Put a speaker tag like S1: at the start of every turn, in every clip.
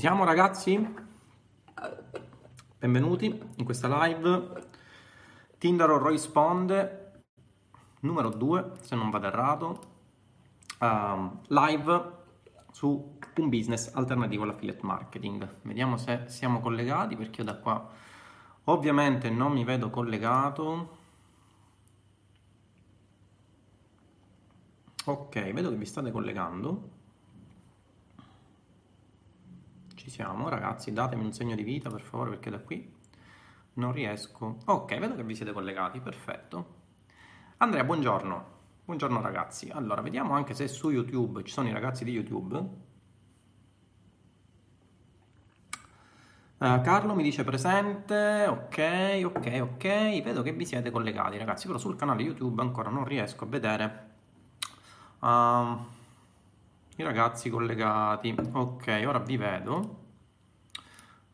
S1: Ci siamo ragazzi? Benvenuti in questa live. Tinder risponde numero 2, se non vado errato, uh, live su un business alternativo all'affiliate marketing. Vediamo se siamo collegati perché io da qua ovviamente non mi vedo collegato. Ok, vedo che vi state collegando. Ci siamo, ragazzi, datemi un segno di vita per favore perché da qui non riesco. Ok, vedo che vi siete collegati, perfetto. Andrea, buongiorno. Buongiorno ragazzi. Allora, vediamo anche se su YouTube ci sono i ragazzi di YouTube. Uh, Carlo mi dice presente, ok, ok, ok, vedo che vi siete collegati ragazzi, però sul canale YouTube ancora non riesco a vedere uh, i ragazzi collegati. Ok, ora vi vedo.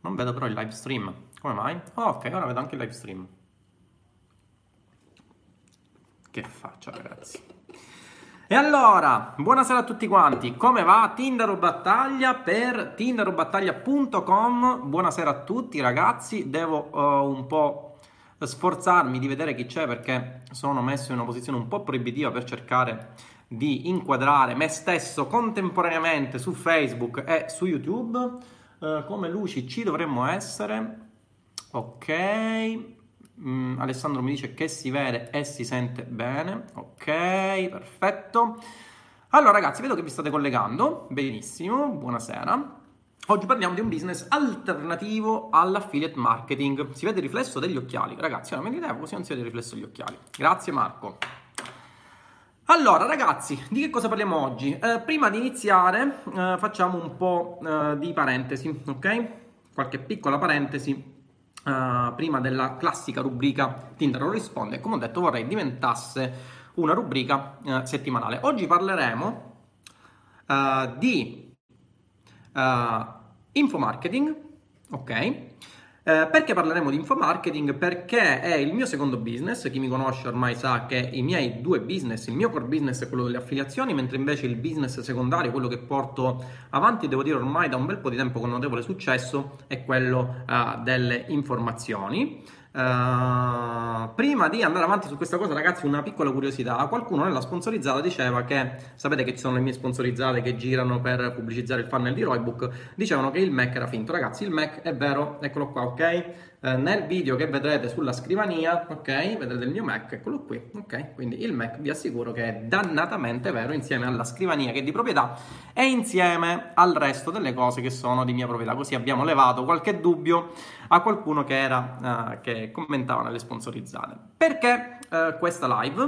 S1: Non vedo però il live stream. Come mai? Oh, ok, ora vedo anche il live stream. Che faccia, ragazzi. E allora, buonasera a tutti quanti. Come va? Tinder Battaglia per tinderobattaglia.com. Buonasera a tutti, ragazzi. Devo uh, un po' sforzarmi di vedere chi c'è perché sono messo in una posizione un po' proibitiva per cercare di inquadrare me stesso contemporaneamente su Facebook e su YouTube. Uh, come luci ci dovremmo essere. Ok. Mm, Alessandro mi dice che si vede e si sente bene. Ok, perfetto. Allora ragazzi, vedo che vi state collegando. Benissimo, buonasera. Oggi parliamo di un business alternativo all'affiliate marketing. Si vede il riflesso degli occhiali. Ragazzi, ora mi dite così non si vede il riflesso degli occhiali. Grazie Marco. Allora, ragazzi, di che cosa parliamo oggi? Eh, prima di iniziare, eh, facciamo un po' eh, di parentesi, ok? Qualche piccola parentesi eh, prima della classica rubrica Tinder non risponde. Come ho detto, vorrei diventasse una rubrica eh, settimanale. Oggi parleremo eh, di infomarketing, ok? Eh, perché parleremo di infomarketing? Perché è il mio secondo business, chi mi conosce ormai sa che i miei due business, il mio core business è quello delle affiliazioni, mentre invece il business secondario, quello che porto avanti, devo dire ormai da un bel po' di tempo con notevole successo, è quello uh, delle informazioni. Uh, prima di andare avanti su questa cosa, ragazzi, una piccola curiosità. Qualcuno nella sponsorizzata diceva che sapete che ci sono le mie sponsorizzate che girano per pubblicizzare il funnel di Roybook. Dicevano che il Mac era finto. Ragazzi, il Mac è vero, eccolo qua, ok? Uh, nel video che vedrete sulla scrivania, ok? Vedrete il mio Mac, eccolo qui, ok? Quindi il Mac vi assicuro che è dannatamente vero insieme alla scrivania che è di proprietà e insieme al resto delle cose che sono di mia proprietà. Così abbiamo levato qualche dubbio a qualcuno che, era, uh, che commentava nelle sponsorizzate. Perché uh, questa live?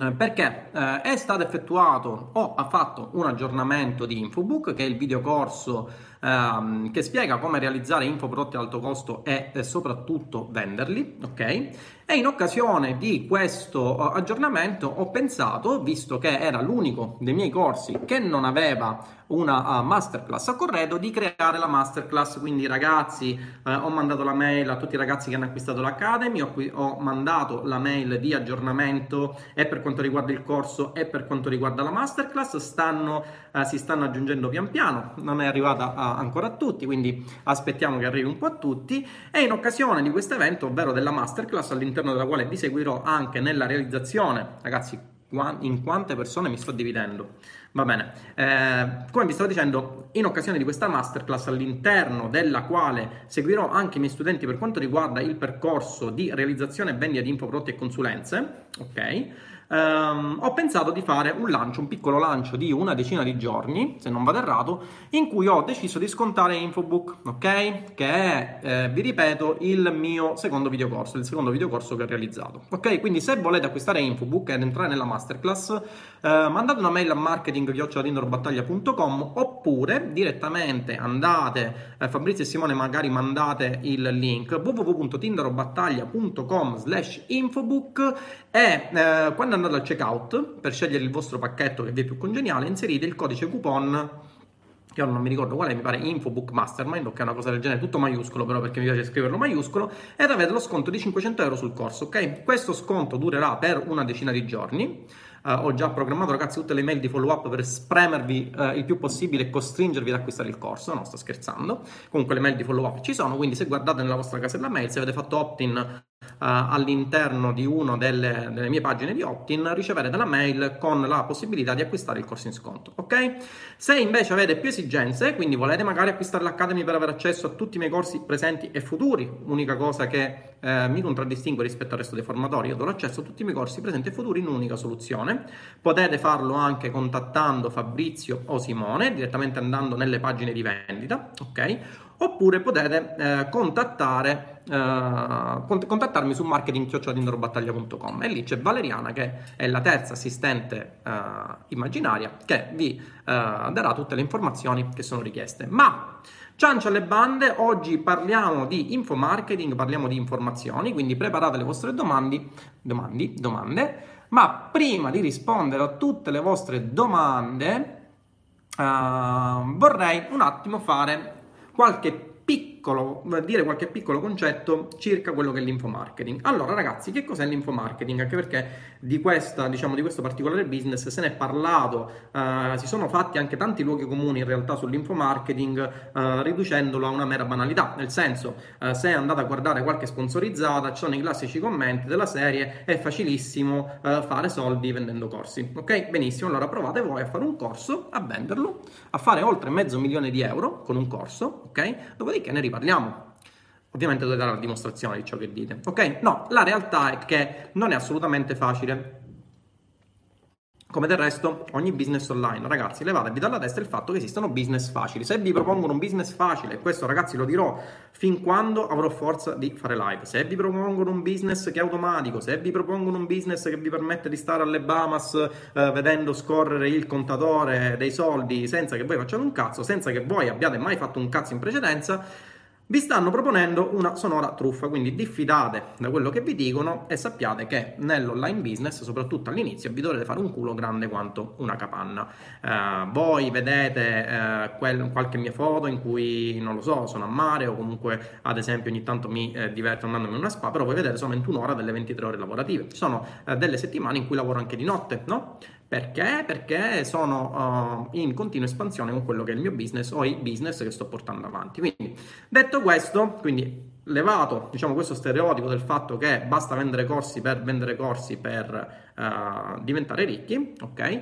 S1: Uh, perché è stato effettuato o ha fatto un aggiornamento di Infobook, che è il videocorso ehm, che spiega come realizzare infoprodotti ad alto costo e, e soprattutto venderli, ok? E in occasione di questo aggiornamento ho pensato, visto che era l'unico dei miei corsi che non aveva una uh, masterclass a corredo, di creare la masterclass. Quindi ragazzi, eh, ho mandato la mail a tutti i ragazzi che hanno acquistato l'Academy, ho, ho mandato la mail di aggiornamento e per quanto riguarda il corso e per quanto riguarda la masterclass, stanno, uh, si stanno aggiungendo pian piano, non è arrivata uh, ancora a tutti, quindi aspettiamo che arrivi un po' a tutti. E in occasione di questo evento, ovvero della masterclass all'interno all'interno della quale vi seguirò anche nella realizzazione, ragazzi, in quante persone mi sto dividendo. Va bene, eh, come vi stavo dicendo, in occasione di questa masterclass all'interno della quale seguirò anche i miei studenti per quanto riguarda il percorso di realizzazione e vendita di infoprodotti e consulenze, ok? Ehm, ho pensato di fare un lancio, un piccolo lancio di una decina di giorni, se non vado errato, in cui ho deciso di scontare Infobook, ok? Che è, eh, vi ripeto, il mio secondo videocorso, il secondo videocorso che ho realizzato, ok? Quindi se volete acquistare Infobook ed entrare nella masterclass, eh, mandate una mail a marketing.com oppure direttamente andate, eh, Fabrizio e Simone magari mandate il link www.tinderobattaglia.com slash infobook e eh, quando andate al checkout per scegliere il vostro pacchetto che vi è più congeniale inserite il codice coupon che io non mi ricordo qual è, mi pare Infobook Mastermind, ok, una cosa del genere, tutto maiuscolo però perché mi piace scriverlo maiuscolo, ed avete lo sconto di 500 euro sul corso, ok? Questo sconto durerà per una decina di giorni. Uh, ho già programmato ragazzi tutte le mail di follow up per spremervi uh, il più possibile e costringervi ad acquistare il corso, no sto scherzando, comunque le mail di follow up ci sono, quindi se guardate nella vostra casella mail, se avete fatto opt-in all'interno di una delle, delle, mie pagine di opt-in riceverete la mail con la possibilità di acquistare il corso in sconto, ok? Se invece avete più esigenze, quindi volete magari acquistare l'Academy per avere accesso a tutti i miei corsi presenti e futuri, unica cosa che eh, mi contraddistingue rispetto al resto dei formatori, io do l'accesso a tutti i miei corsi presenti e futuri in un'unica soluzione, potete farlo anche contattando Fabrizio o Simone, direttamente andando nelle pagine di vendita, ok? Oppure potete eh, contattare, eh, contattarmi su marketing.battaglia.com e lì c'è Valeriana che è la terza assistente eh, immaginaria che vi eh, darà tutte le informazioni che sono richieste. Ma ciancia alle bande, oggi parliamo di infomarketing, parliamo di informazioni, quindi preparate le vostre domande, domandi, domande, ma prima di rispondere a tutte le vostre domande Uh, vorrei un attimo fare qualche piccolo, dire qualche piccolo concetto circa quello che è l'infomarketing. Allora, ragazzi, che cos'è l'infomarketing? Anche perché di, questa, diciamo, di questo particolare business se ne è parlato, eh, si sono fatti anche tanti luoghi comuni in realtà sull'infomarketing, eh, riducendolo a una mera banalità. Nel senso, eh, se andate a guardare qualche sponsorizzata, ci sono i classici commenti della serie, è facilissimo eh, fare soldi vendendo corsi. Ok? Benissimo, allora provate voi a fare un corso, a venderlo, a fare oltre mezzo milione di euro con un corso, ok? Dopodiché ne riparliamo. Ovviamente dovete dare la dimostrazione di ciò che dite. Ok? No, la realtà è che non è assolutamente facile. Come del resto, ogni business online, ragazzi, levatevi dalla testa il fatto che esistono business facili. Se vi propongono un business facile, e questo ragazzi lo dirò fin quando avrò forza di fare live, se vi propongono un business che è automatico, se vi propongono un business che vi permette di stare alle Bahamas eh, vedendo scorrere il contatore dei soldi senza che voi facciate un cazzo, senza che voi abbiate mai fatto un cazzo in precedenza, vi stanno proponendo una sonora truffa, quindi diffidate da quello che vi dicono e sappiate che nell'online business, soprattutto all'inizio, vi dovrete fare un culo grande quanto una capanna. Uh, voi vedete uh, quel, qualche mia foto in cui, non lo so, sono a mare o comunque ad esempio ogni tanto mi eh, diverto andandomi in una spa, però voi vedete solamente un'ora delle 23 ore lavorative. Ci sono uh, delle settimane in cui lavoro anche di notte, no? Perché? Perché sono uh, in continua espansione con quello che è il mio business o i business che sto portando avanti. Quindi, detto questo, quindi levato diciamo, questo stereotipo del fatto che basta vendere corsi per vendere corsi per uh, diventare ricchi, ok?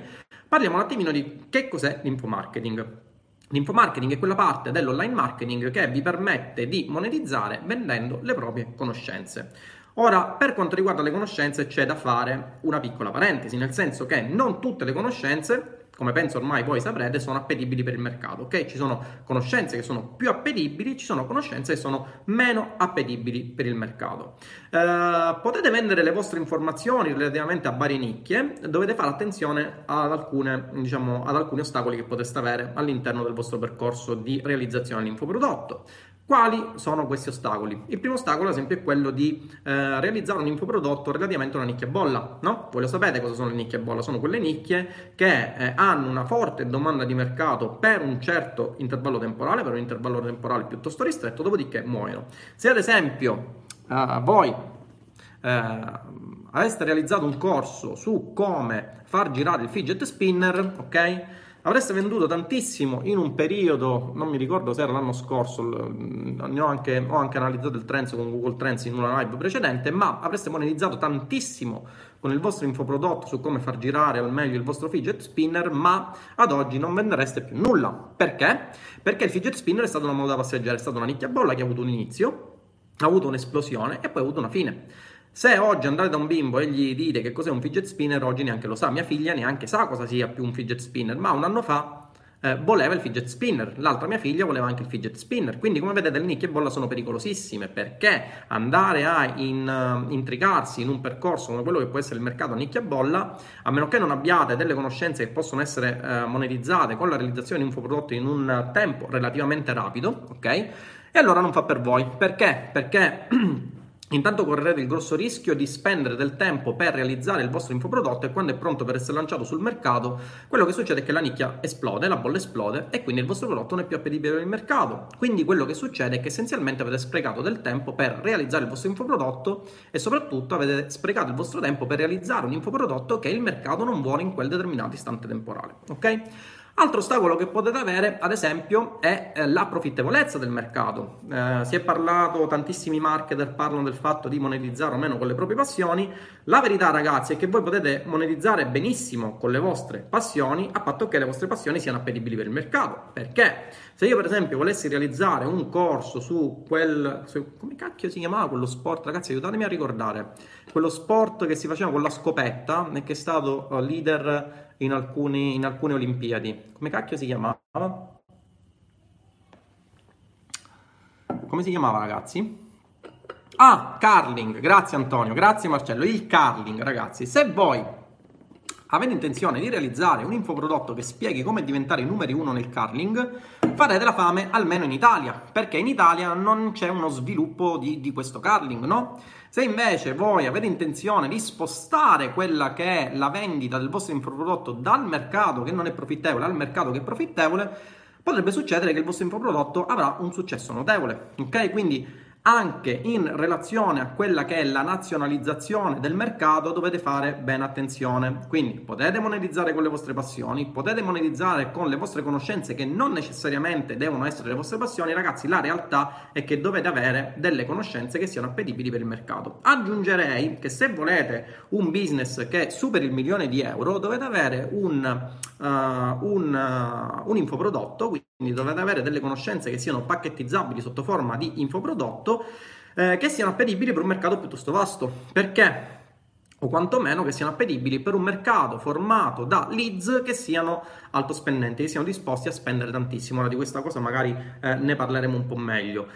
S1: Parliamo un attimino di che cos'è l'infomarketing. L'infomarketing è quella parte dell'online marketing che vi permette di monetizzare vendendo le proprie conoscenze. Ora, per quanto riguarda le conoscenze, c'è da fare una piccola parentesi, nel senso che non tutte le conoscenze, come penso ormai voi saprete, sono appetibili per il mercato, ok? Ci sono conoscenze che sono più appetibili, ci sono conoscenze che sono meno appetibili per il mercato. Eh, potete vendere le vostre informazioni relativamente a varie nicchie, dovete fare attenzione ad, alcune, diciamo, ad alcuni ostacoli che potreste avere all'interno del vostro percorso di realizzazione dell'infoprodotto. Quali sono questi ostacoli? Il primo ostacolo, ad esempio, è quello di eh, realizzare un infoprodotto relativamente a una nicchia bolla, no? Voi lo sapete cosa sono le nicchie bolla? Sono quelle nicchie che eh, hanno una forte domanda di mercato per un certo intervallo temporale, per un intervallo temporale piuttosto ristretto, dopodiché muoiono. Se ad esempio eh, voi eh, aveste realizzato un corso su come far girare il fidget spinner, ok? Avreste venduto tantissimo in un periodo, non mi ricordo se era l'anno scorso, ne ho anche, ho anche analizzato il trends con Google Trends in una live precedente, ma avreste monetizzato tantissimo con il vostro infoprodotto su come far girare al meglio il vostro fidget spinner, ma ad oggi non vendereste più nulla. Perché? Perché il fidget spinner è stata una moda passeggera, è stata una nicchia bolla che ha avuto un inizio, ha avuto un'esplosione e poi ha avuto una fine. Se oggi andate da un bimbo e gli dite che cos'è un fidget spinner, oggi neanche lo sa. Mia figlia neanche sa cosa sia più un fidget spinner, ma un anno fa eh, voleva il fidget spinner. L'altra mia figlia voleva anche il fidget spinner. Quindi, come vedete, le nicchie bolla sono pericolosissime perché andare a in, uh, intricarsi in un percorso come quello che può essere il mercato a nicchia bolla, a meno che non abbiate delle conoscenze che possono essere uh, monetizzate con la realizzazione di un infoprodotto in un tempo relativamente rapido, ok? E allora non fa per voi. Perché? Perché Intanto correrete il grosso rischio di spendere del tempo per realizzare il vostro infoprodotto e quando è pronto per essere lanciato sul mercato, quello che succede è che la nicchia esplode, la bolla esplode e quindi il vostro prodotto non è più appetibile per il mercato. Quindi quello che succede è che essenzialmente avete sprecato del tempo per realizzare il vostro infoprodotto e soprattutto avete sprecato il vostro tempo per realizzare un infoprodotto che il mercato non vuole in quel determinato istante temporale. Ok? Altro ostacolo che potete avere, ad esempio, è eh, la profittevolezza del mercato. Eh, si è parlato, tantissimi marketer parlano del fatto di monetizzare o meno con le proprie passioni. La verità, ragazzi, è che voi potete monetizzare benissimo con le vostre passioni, a patto che le vostre passioni siano appetibili per il mercato. Perché? Se io, per esempio, volessi realizzare un corso su quel. Su, come cacchio si chiamava quello sport? Ragazzi, aiutatemi a ricordare. Quello sport che si faceva con la scopetta e che è stato uh, leader in, alcuni, in alcune Olimpiadi. Come cacchio si chiamava? Come si chiamava, ragazzi? Ah, curling, grazie Antonio, grazie Marcello. Il curling, ragazzi, se voi avete intenzione di realizzare un infoprodotto che spieghi come diventare i numeri uno nel curling, farete la fame almeno in Italia, perché in Italia non c'è uno sviluppo di, di questo curling, no? Se invece voi avete intenzione di spostare quella che è la vendita del vostro infoprodotto dal mercato che non è profittevole al mercato che è profittevole, potrebbe succedere che il vostro infoprodotto avrà un successo notevole. Ok? Quindi anche in relazione a quella che è la nazionalizzazione del mercato dovete fare bene attenzione. Quindi potete monetizzare con le vostre passioni, potete monetizzare con le vostre conoscenze che non necessariamente devono essere le vostre passioni, ragazzi, la realtà è che dovete avere delle conoscenze che siano appetibili per il mercato. Aggiungerei che se volete un business che superi il milione di euro, dovete avere un, uh, un, uh, un infoprodotto, quindi dovete avere delle conoscenze che siano pacchettizzabili sotto forma di infoprodotto, eh, che siano appetibili per un mercato piuttosto vasto. Perché? O quantomeno che siano appetibili per un mercato formato da leads che siano alto spendenti, che siano disposti a spendere tantissimo. Ora di questa cosa magari eh, ne parleremo un po' meglio.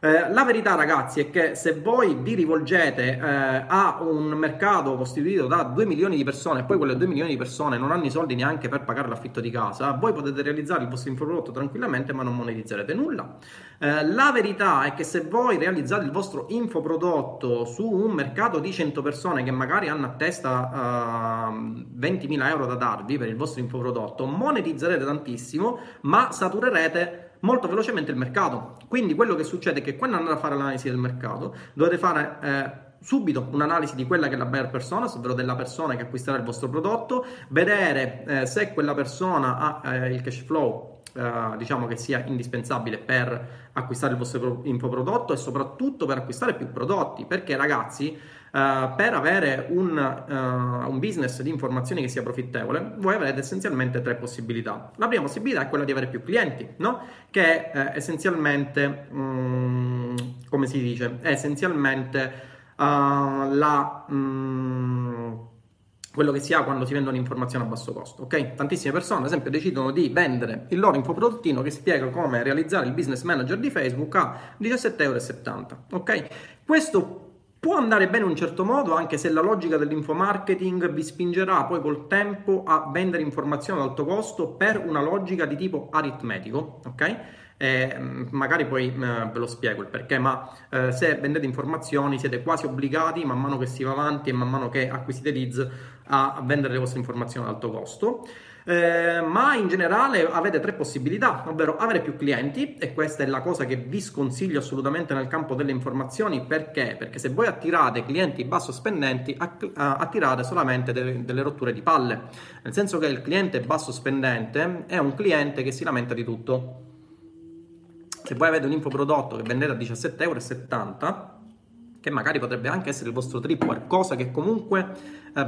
S1: Eh, la verità, ragazzi, è che se voi vi rivolgete eh, a un mercato costituito da 2 milioni di persone e poi quelle 2 milioni di persone non hanno i soldi neanche per pagare l'affitto di casa, voi potete realizzare il vostro infoprodotto tranquillamente, ma non monetizzerete nulla. Eh, la verità è che se voi realizzate il vostro infoprodotto su un mercato di 100 persone che magari hanno a testa 20.000 euro da darvi per il vostro infoprodotto, monetizzerete tantissimo, ma saturerete molto velocemente il mercato. Quindi quello che succede è che quando andate a fare l'analisi del mercato dovete fare eh, subito un'analisi di quella che è la buyer persona, ovvero della persona che acquisterà il vostro prodotto, vedere eh, se quella persona ha eh, il cash flow Uh, diciamo che sia indispensabile per acquistare il vostro infoprodotto e soprattutto per acquistare più prodotti perché ragazzi Uh, per avere un, uh, un, business di informazioni che sia profittevole, voi avrete essenzialmente tre possibilità. La prima possibilità è quella di avere più clienti, no? che è uh, essenzialmente, um, come si dice, è essenzialmente la, um, quello che si ha quando si vendono informazioni a basso costo. Ok? Tantissime persone, ad esempio, decidono di vendere il loro infoprodottino che spiega come realizzare il business manager di Facebook a 17,70 euro. Ok? Questo Può andare bene in un certo modo, anche se la logica dell'infomarketing vi spingerà poi col tempo a vendere informazioni ad alto costo per una logica di tipo aritmetico, ok? Eh, magari poi eh, ve lo spiego il perché, ma eh, se vendete informazioni siete quasi obbligati man mano che si va avanti e man mano che acquisite leads a, vendere le vostre informazioni ad alto costo eh, ma in generale avete tre possibilità, ovvero avere più clienti e questa è la cosa che vi sconsiglio assolutamente nel campo delle informazioni perché? Perché se voi attirate clienti basso spendenti attirate solamente delle, delle rotture di palle, nel senso che il cliente basso spendente è un cliente che si lamenta di tutto. Se voi avete un infoprodotto che vendete a 17,70 euro, che magari potrebbe anche essere il vostro tripwire, cosa che comunque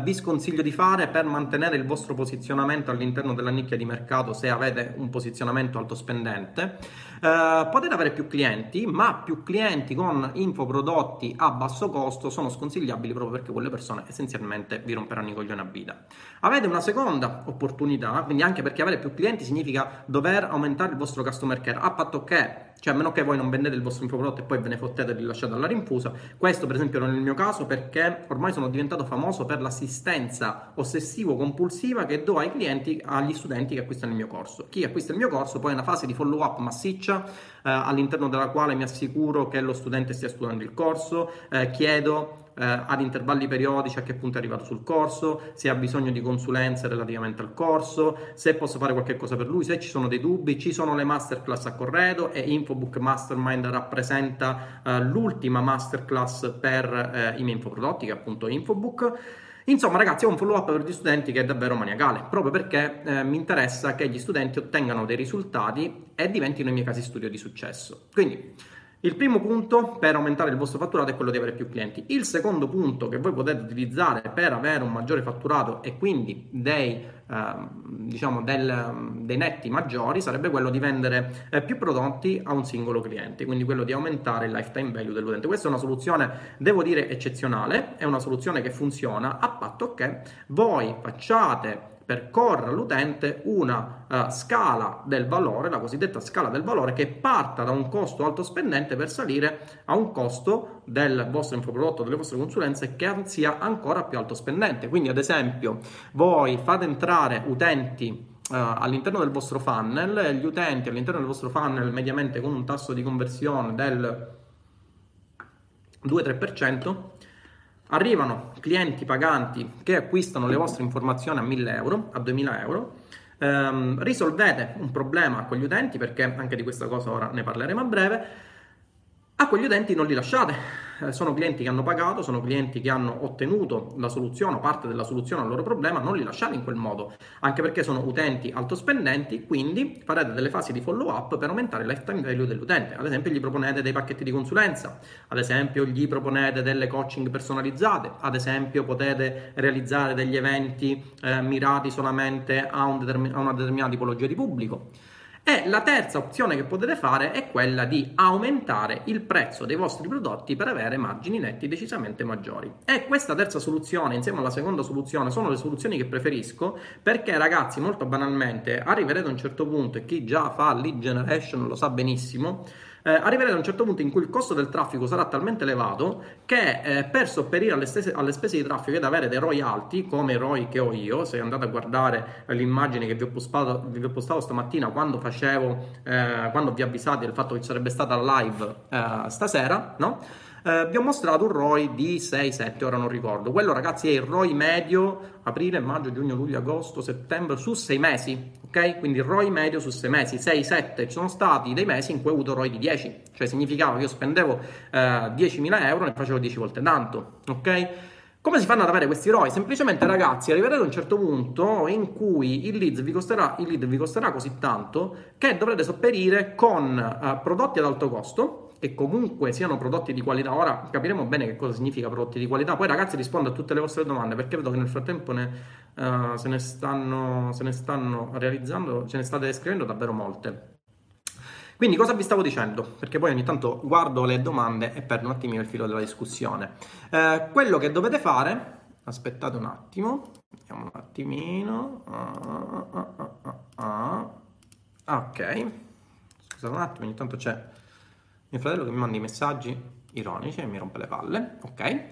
S1: vi sconsiglio di fare per mantenere il vostro posizionamento all'interno della nicchia di mercato se avete un posizionamento alto spendente. Eh, potete avere più clienti, ma più clienti con infoprodotti a basso costo sono sconsigliabili proprio perché quelle persone essenzialmente vi romperanno i coglioni a vita. Avete una seconda opportunità, quindi anche perché avere più clienti significa dover aumentare il vostro customer care, a patto che cioè a meno che voi non vendete il vostro infoprodotto e poi ve ne fottete e rilasciate alla rinfusa. Questo per esempio non è il mio caso perché ormai sono diventato famoso per la l'assistenza ossessivo-compulsiva che do ai clienti, agli studenti che acquistano il mio corso. Chi acquista il mio corso poi è una fase di follow-up massiccia eh, all'interno della quale mi assicuro che lo studente stia studiando il corso, eh, chiedo eh, ad intervalli periodici a che punto è arrivato sul corso, se ha bisogno di consulenze relativamente al corso, se posso fare qualche cosa per lui, se ci sono dei dubbi, ci sono le masterclass a corredo e Infobook Mastermind rappresenta eh, l'ultima masterclass per eh, i miei infoprodotti che è appunto Infobook. Insomma, ragazzi, ho un follow up per gli studenti che è davvero maniacale, proprio perché eh, mi interessa che gli studenti ottengano dei risultati e diventino i miei casi studio di successo. Quindi, il primo punto per aumentare il vostro fatturato è quello di avere più clienti. Il secondo punto che voi potete utilizzare per avere un maggiore fatturato e quindi dei, diciamo del, dei netti maggiori sarebbe quello di vendere eh, più prodotti a un singolo cliente, quindi quello di aumentare il lifetime value dell'utente. Questa è una soluzione, devo dire, eccezionale, è una soluzione che funziona a patto che voi facciate percorre all'utente una uh, scala del valore, la cosiddetta scala del valore, che parta da un costo alto spendente per salire a un costo del vostro infoprodotto, delle vostre consulenze che sia ancora più alto spendente. Quindi, ad esempio, voi fate entrare utenti Uh, all'interno del vostro funnel, gli utenti all'interno del vostro funnel mediamente con un tasso di conversione del 2-3%, Arrivano clienti paganti che acquistano le vostre informazioni a 1000 euro, a 2000 euro. Ehm, risolvete un problema a quegli utenti, perché anche di questa cosa ora ne parleremo a breve. A quegli utenti non li lasciate, sono clienti che hanno pagato, sono clienti che hanno ottenuto la soluzione o parte della soluzione al loro problema, non li lasciate in quel modo, anche perché sono utenti altospendenti, quindi farete delle fasi di follow up per aumentare il lifetime value dell'utente. Ad esempio gli proponete dei pacchetti di consulenza, ad esempio gli proponete delle coaching personalizzate, ad esempio potete realizzare degli eventi eh, mirati solamente a, un determin- a una determinata tipologia di pubblico. E la terza opzione che potete fare è quella di aumentare il prezzo dei vostri prodotti per avere margini netti decisamente maggiori. E questa terza soluzione, insieme alla seconda soluzione, sono le soluzioni che preferisco perché, ragazzi, molto banalmente, arriverete a un certo punto e chi già fa lead generation lo sa benissimo eh, arriverete a un certo punto in cui il costo del traffico sarà talmente elevato che eh, per sopperire alle, stesse, alle, spese di traffico ed avere dei ROI alti, come i ROI che ho io, se andate a guardare l'immagine che vi ho postato, vi ho postato stamattina quando facevo, eh, quando vi avvisate del fatto che ci sarebbe stata live eh, stasera, no? Eh, vi ho mostrato un ROI di 6-7, ora non ricordo. Quello, ragazzi, è il ROI medio aprile, maggio, giugno, luglio, agosto, settembre, su 6 mesi, ok? Quindi il ROI medio su 6 mesi, 6-7. Ci sono stati dei mesi in cui ho avuto ROI di 10, cioè significava che io spendevo eh, 10.000 euro e ne facevo 10 volte tanto, ok? Come si fanno ad avere questi ROI? Semplicemente, ragazzi, arriverete a un certo punto in cui il lead vi costerà, lead vi costerà così tanto che dovrete sopperire con uh, prodotti ad alto costo e comunque siano prodotti di qualità. Ora capiremo bene che cosa significa prodotti di qualità. Poi, ragazzi, rispondo a tutte le vostre domande perché vedo che nel frattempo ne, uh, se, ne stanno, se ne stanno realizzando, ce ne state scrivendo davvero molte. Quindi cosa vi stavo dicendo? Perché poi ogni tanto guardo le domande e perdo un attimino il filo della discussione. Eh, quello che dovete fare, aspettate un attimo, vediamo un attimino. Uh, uh, uh, ok, scusate un attimo, ogni tanto c'è mio fratello che mi manda i messaggi ironici e mi rompe le palle, ok?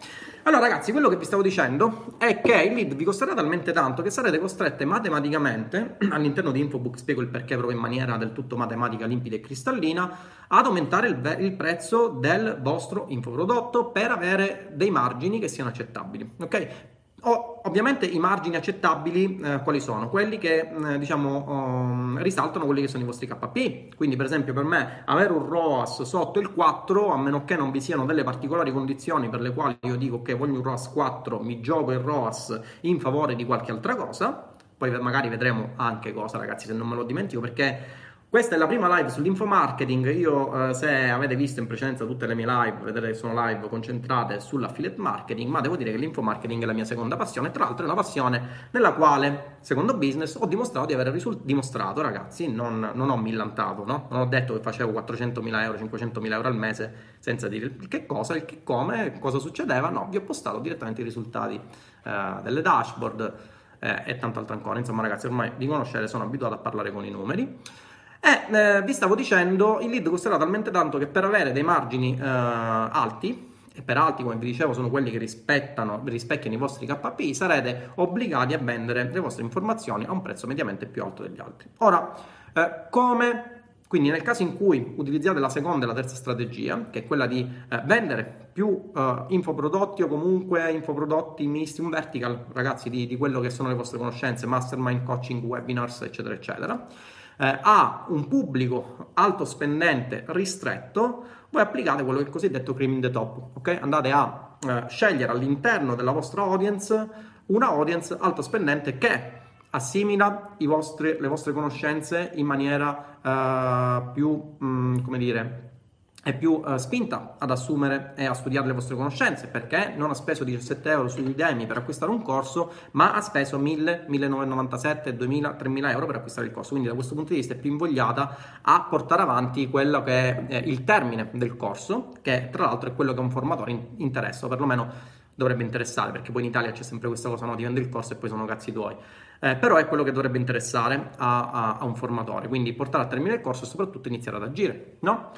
S1: Allora ragazzi, quello che vi stavo dicendo è che il lead vi costerà talmente tanto che sarete costrette matematicamente, all'interno di Infobook spiego il perché proprio in maniera del tutto matematica, limpida e cristallina, ad aumentare il, il prezzo del vostro infoprodotto per avere dei margini che siano accettabili, ok? O, ovviamente i margini accettabili eh, quali sono? Quelli che eh, diciamo um, risaltano quelli che sono i vostri KP. Quindi, per esempio, per me avere un ROAS sotto il 4, a meno che non vi siano delle particolari condizioni per le quali io dico che voglio un ROAS 4, mi gioco il ROAS in favore di qualche altra cosa. Poi magari vedremo anche cosa, ragazzi, se non me lo dimentico, perché questa è la prima live sull'infomarketing. Io, eh, se avete visto in precedenza tutte le mie live, vedete che sono live concentrate sull'affiliate marketing, ma devo dire che l'infomarketing è la mia seconda passione. Tra l'altro, è una passione nella quale, secondo business, ho dimostrato di aver risultato. Dimostrato, ragazzi, non, non ho millantato, no? Non ho detto che facevo 400.000 euro, 500.000 euro al mese senza dire il che cosa, il che come, cosa succedeva. No, vi ho postato direttamente i risultati eh, delle dashboard eh, e tanto altro ancora. Insomma, ragazzi, ormai vi conoscete, sono abituato a parlare con i numeri. E eh, vi stavo dicendo, il lead costerà talmente tanto che per avere dei margini eh, alti e per altri, come vi dicevo, sono quelli che rispecchiano i vostri KPI, sarete obbligati a vendere le vostre informazioni a un prezzo mediamente più alto degli altri. Ora, eh, come quindi nel caso in cui utilizzate la seconda e la terza strategia, che è quella di eh, vendere più eh, infoprodotti o comunque infoprodotti misti, un vertical, ragazzi, di, di, quello che sono le vostre conoscenze, mastermind, coaching, webinars, eccetera, eccetera, eh, a un pubblico alto spendente ristretto, voi applicate quello che è il cosiddetto cream in the top, ok? Andate a eh, scegliere all'interno della vostra audience una audience alto spendente che assimila vostri, le vostre conoscenze in maniera uh, più, um, come dire, è più uh, spinta ad assumere e a studiare le vostre conoscenze perché non ha speso 17 euro su Udemy per acquistare un corso ma ha speso 1000, 1997, 2000, 3000 euro per acquistare il corso quindi da questo punto di vista è più invogliata a portare avanti quello che è il termine del corso che tra l'altro è quello che un formatore interessa o perlomeno dovrebbe interessare perché poi in Italia c'è sempre questa cosa no? ti vendo il corso e poi sono cazzi tuoi eh, però è quello che dovrebbe interessare a, a, a, un formatore, quindi portare a termine il corso e soprattutto iniziare ad agire, no?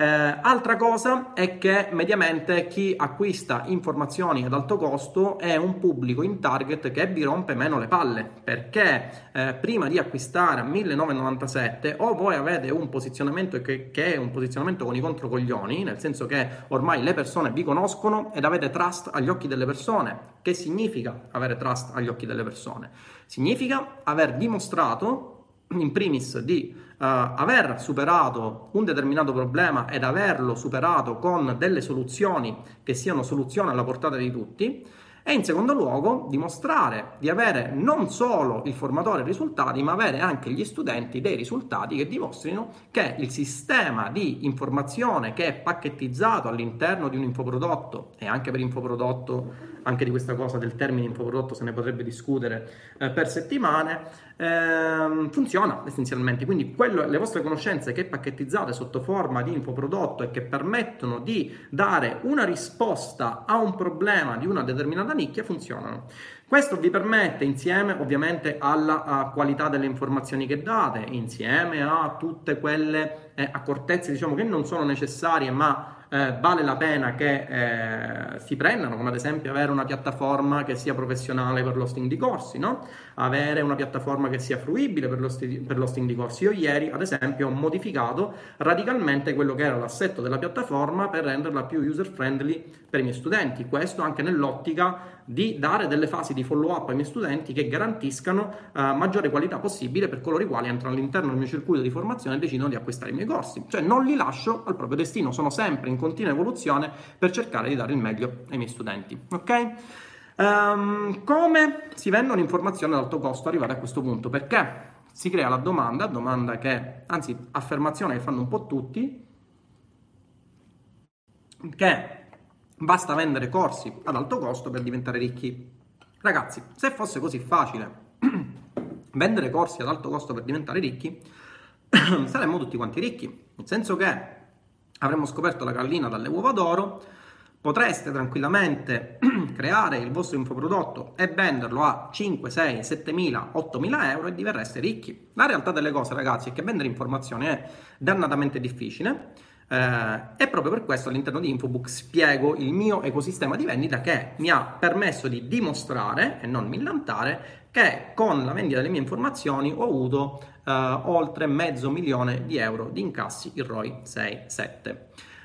S1: Eh, altra cosa è che mediamente chi acquista informazioni ad alto costo è un pubblico in target che vi rompe meno le palle perché eh, prima di acquistare a 1997 o voi avete un posizionamento che, che, è un posizionamento con i controcoglioni, nel senso che ormai le persone vi conoscono ed avete trust agli occhi delle persone. Che significa avere trust agli occhi delle persone? Significa aver dimostrato in primis di aver superato un determinato problema ed averlo superato con delle soluzioni che siano soluzioni alla portata di tutti e in secondo luogo dimostrare di avere non solo il formatore risultati ma avere anche gli studenti dei risultati che dimostrino che il sistema di informazione che è pacchettizzato all'interno di un infoprodotto e anche per infoprodotto anche di questa cosa del termine infoprodotto se ne potrebbe discutere eh, per settimane, ehm, funziona essenzialmente. Quindi quello, le vostre conoscenze che pacchettizzate sotto forma di infoprodotto e che permettono di dare una risposta a un problema di una determinata nicchia funzionano. Questo vi permette, insieme ovviamente alla qualità delle informazioni che date, insieme a tutte quelle eh, accortezze diciamo, che non sono necessarie ma eh, vale la pena che eh, si prendano, come ad esempio avere una piattaforma che sia professionale per l'hosting di corsi, no? Avere una piattaforma che sia fruibile per, l'hosting, per l'hosting di corsi. Io ieri, ad esempio, ho modificato radicalmente quello che era l'assetto della piattaforma per renderla più user friendly per i miei studenti. Questo anche nell'ottica di dare delle fasi di follow up ai miei studenti che garantiscano uh, maggiore qualità possibile per coloro i quali entrano all'interno del mio circuito di formazione e decidono di acquistare i miei corsi. Cioè non li lascio al proprio destino, sono sempre in continua evoluzione per cercare di dare il meglio ai miei studenti. Ok? Um, come si vendono informazioni ad alto costo arrivare a questo punto? Perché si crea la domanda, domanda che, anzi, affermazione che fanno un po' tutti, che Basta vendere corsi ad alto costo per diventare ricchi. Ragazzi, se fosse così facile vendere corsi ad alto costo per diventare ricchi, saremmo tutti quanti ricchi. Nel senso che avremmo scoperto la gallina dalle uova d'oro, potreste tranquillamente creare il vostro infoprodotto e venderlo a 5, 6, 7 mila, 8 mila euro e diverreste ricchi. La realtà delle cose, ragazzi, è che vendere informazioni è dannatamente difficile eh, e proprio per questo all'interno di Infobook spiego il mio ecosistema di vendita che mi ha permesso di dimostrare e non millantare che con la vendita delle mie informazioni ho avuto eh, oltre mezzo milione di euro di incassi in ROI 6-7.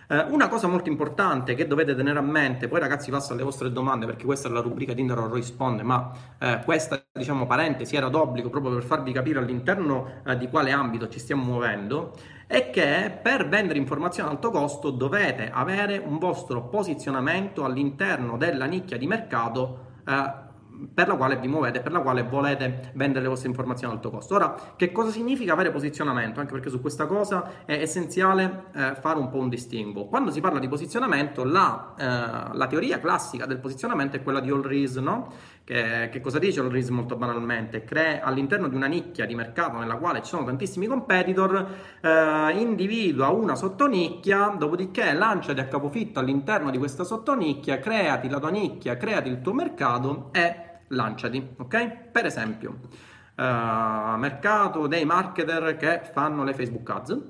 S1: Eh, una cosa molto importante che dovete tenere a mente, poi ragazzi passo alle vostre domande perché questa è la rubrica Tinder risponde, ma eh, questa diciamo parentesi era d'obbligo proprio per farvi capire all'interno eh, di quale ambito ci stiamo muovendo, è che per vendere informazioni ad alto costo dovete avere un vostro posizionamento all'interno della nicchia di mercato eh, per la quale vi muovete, per la quale volete vendere le vostre informazioni ad alto costo. Ora, che cosa significa avere posizionamento? Anche perché su questa cosa è essenziale eh, fare un po' un distinguo. Quando si parla di posizionamento, la, eh, la teoria classica del posizionamento è quella di All Rees, no? Che, che, cosa dice All Rees molto banalmente? Crea all'interno di una nicchia di mercato nella quale ci sono tantissimi competitor, eh, individua una sottonicchia, dopodiché lanciati a capofitto all'interno di questa sottonicchia, creati la tua nicchia, creati il tuo mercato e lanciati, ok? Per esempio, uh, mercato dei marketer che fanno le Facebook Ads,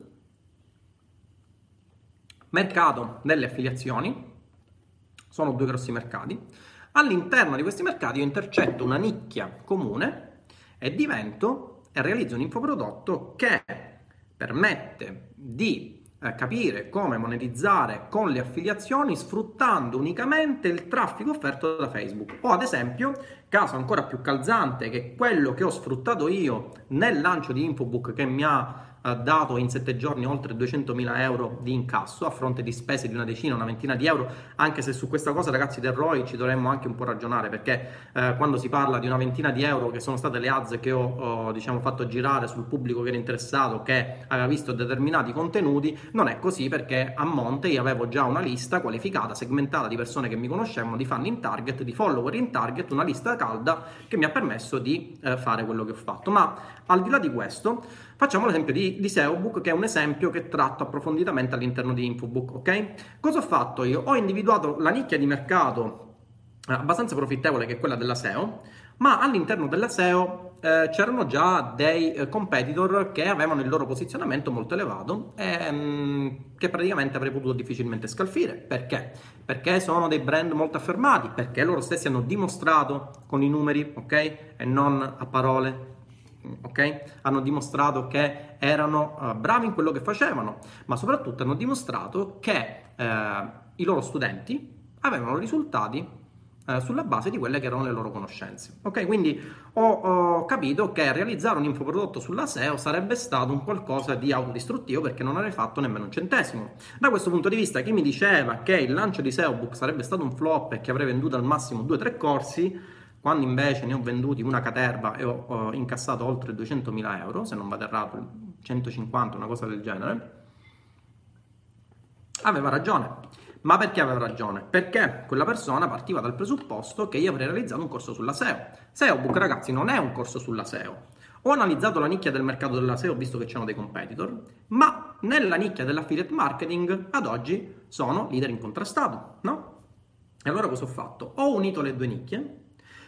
S1: mercato delle affiliazioni, sono due grossi mercati. All'interno di questi mercati io intercetto una nicchia comune e divento e realizzo un infoprodotto che permette di eh, capire come monetizzare con le affiliazioni sfruttando unicamente il traffico offerto da Facebook. O ad esempio, caso ancora più calzante, che quello che ho sfruttato io nel lancio di Infobook che mi ha dato in sette giorni oltre 200.000 euro di incasso a fronte di spese di una decina, una ventina di euro, anche se su questa cosa ragazzi del ROI ci dovremmo anche un po' ragionare perché eh, quando si parla di una ventina di euro che sono state le ads che ho, ho diciamo, fatto girare sul pubblico che era interessato, che aveva visto determinati contenuti, non è così perché a monte io avevo già una lista qualificata, segmentata di persone che mi conoscevano, di fan in target, di follower in target, una lista calda che mi ha permesso di eh, fare quello che ho fatto. Ma al di là di questo, Facciamo l'esempio di, di SEObook, che è un esempio che tratto approfonditamente all'interno di Infobook, ok? Cosa ho fatto io? Ho individuato la nicchia di mercato eh, abbastanza profittevole, che è quella della SEO, ma all'interno della SEO eh, c'erano già dei eh, competitor che avevano il loro posizionamento molto elevato e mh, mm, che praticamente avrei potuto difficilmente scalfire. Perché? Perché sono dei brand molto affermati, perché loro stessi hanno dimostrato con i numeri, ok? E non a parole ok? Hanno dimostrato che erano uh, bravi in quello che facevano, ma soprattutto hanno dimostrato che uh, i loro studenti avevano risultati uh, sulla base di quelle che erano le loro conoscenze. Ok? Quindi ho, ho, capito che realizzare un infoprodotto sulla SEO sarebbe stato un qualcosa di autodistruttivo perché non avrei fatto nemmeno un centesimo. Da questo punto di vista, chi mi diceva che il lancio di SEObook sarebbe stato un flop e che avrei venduto al massimo 2-3 corsi, quando invece ne ho venduti una caterva e ho, ho incassato oltre 200.000 euro, se non vado errato, 150, una cosa del genere, aveva ragione. Ma perché aveva ragione? Perché quella persona partiva dal presupposto che io avrei realizzato un corso sulla SEO. SEObook, ragazzi, non è un corso sulla SEO. Ho analizzato la nicchia del mercato della SEO, visto che c'erano dei competitor, ma nella nicchia dell'affiliate marketing ad oggi sono leader incontrastato, no? E allora cosa ho fatto? Ho unito le due nicchie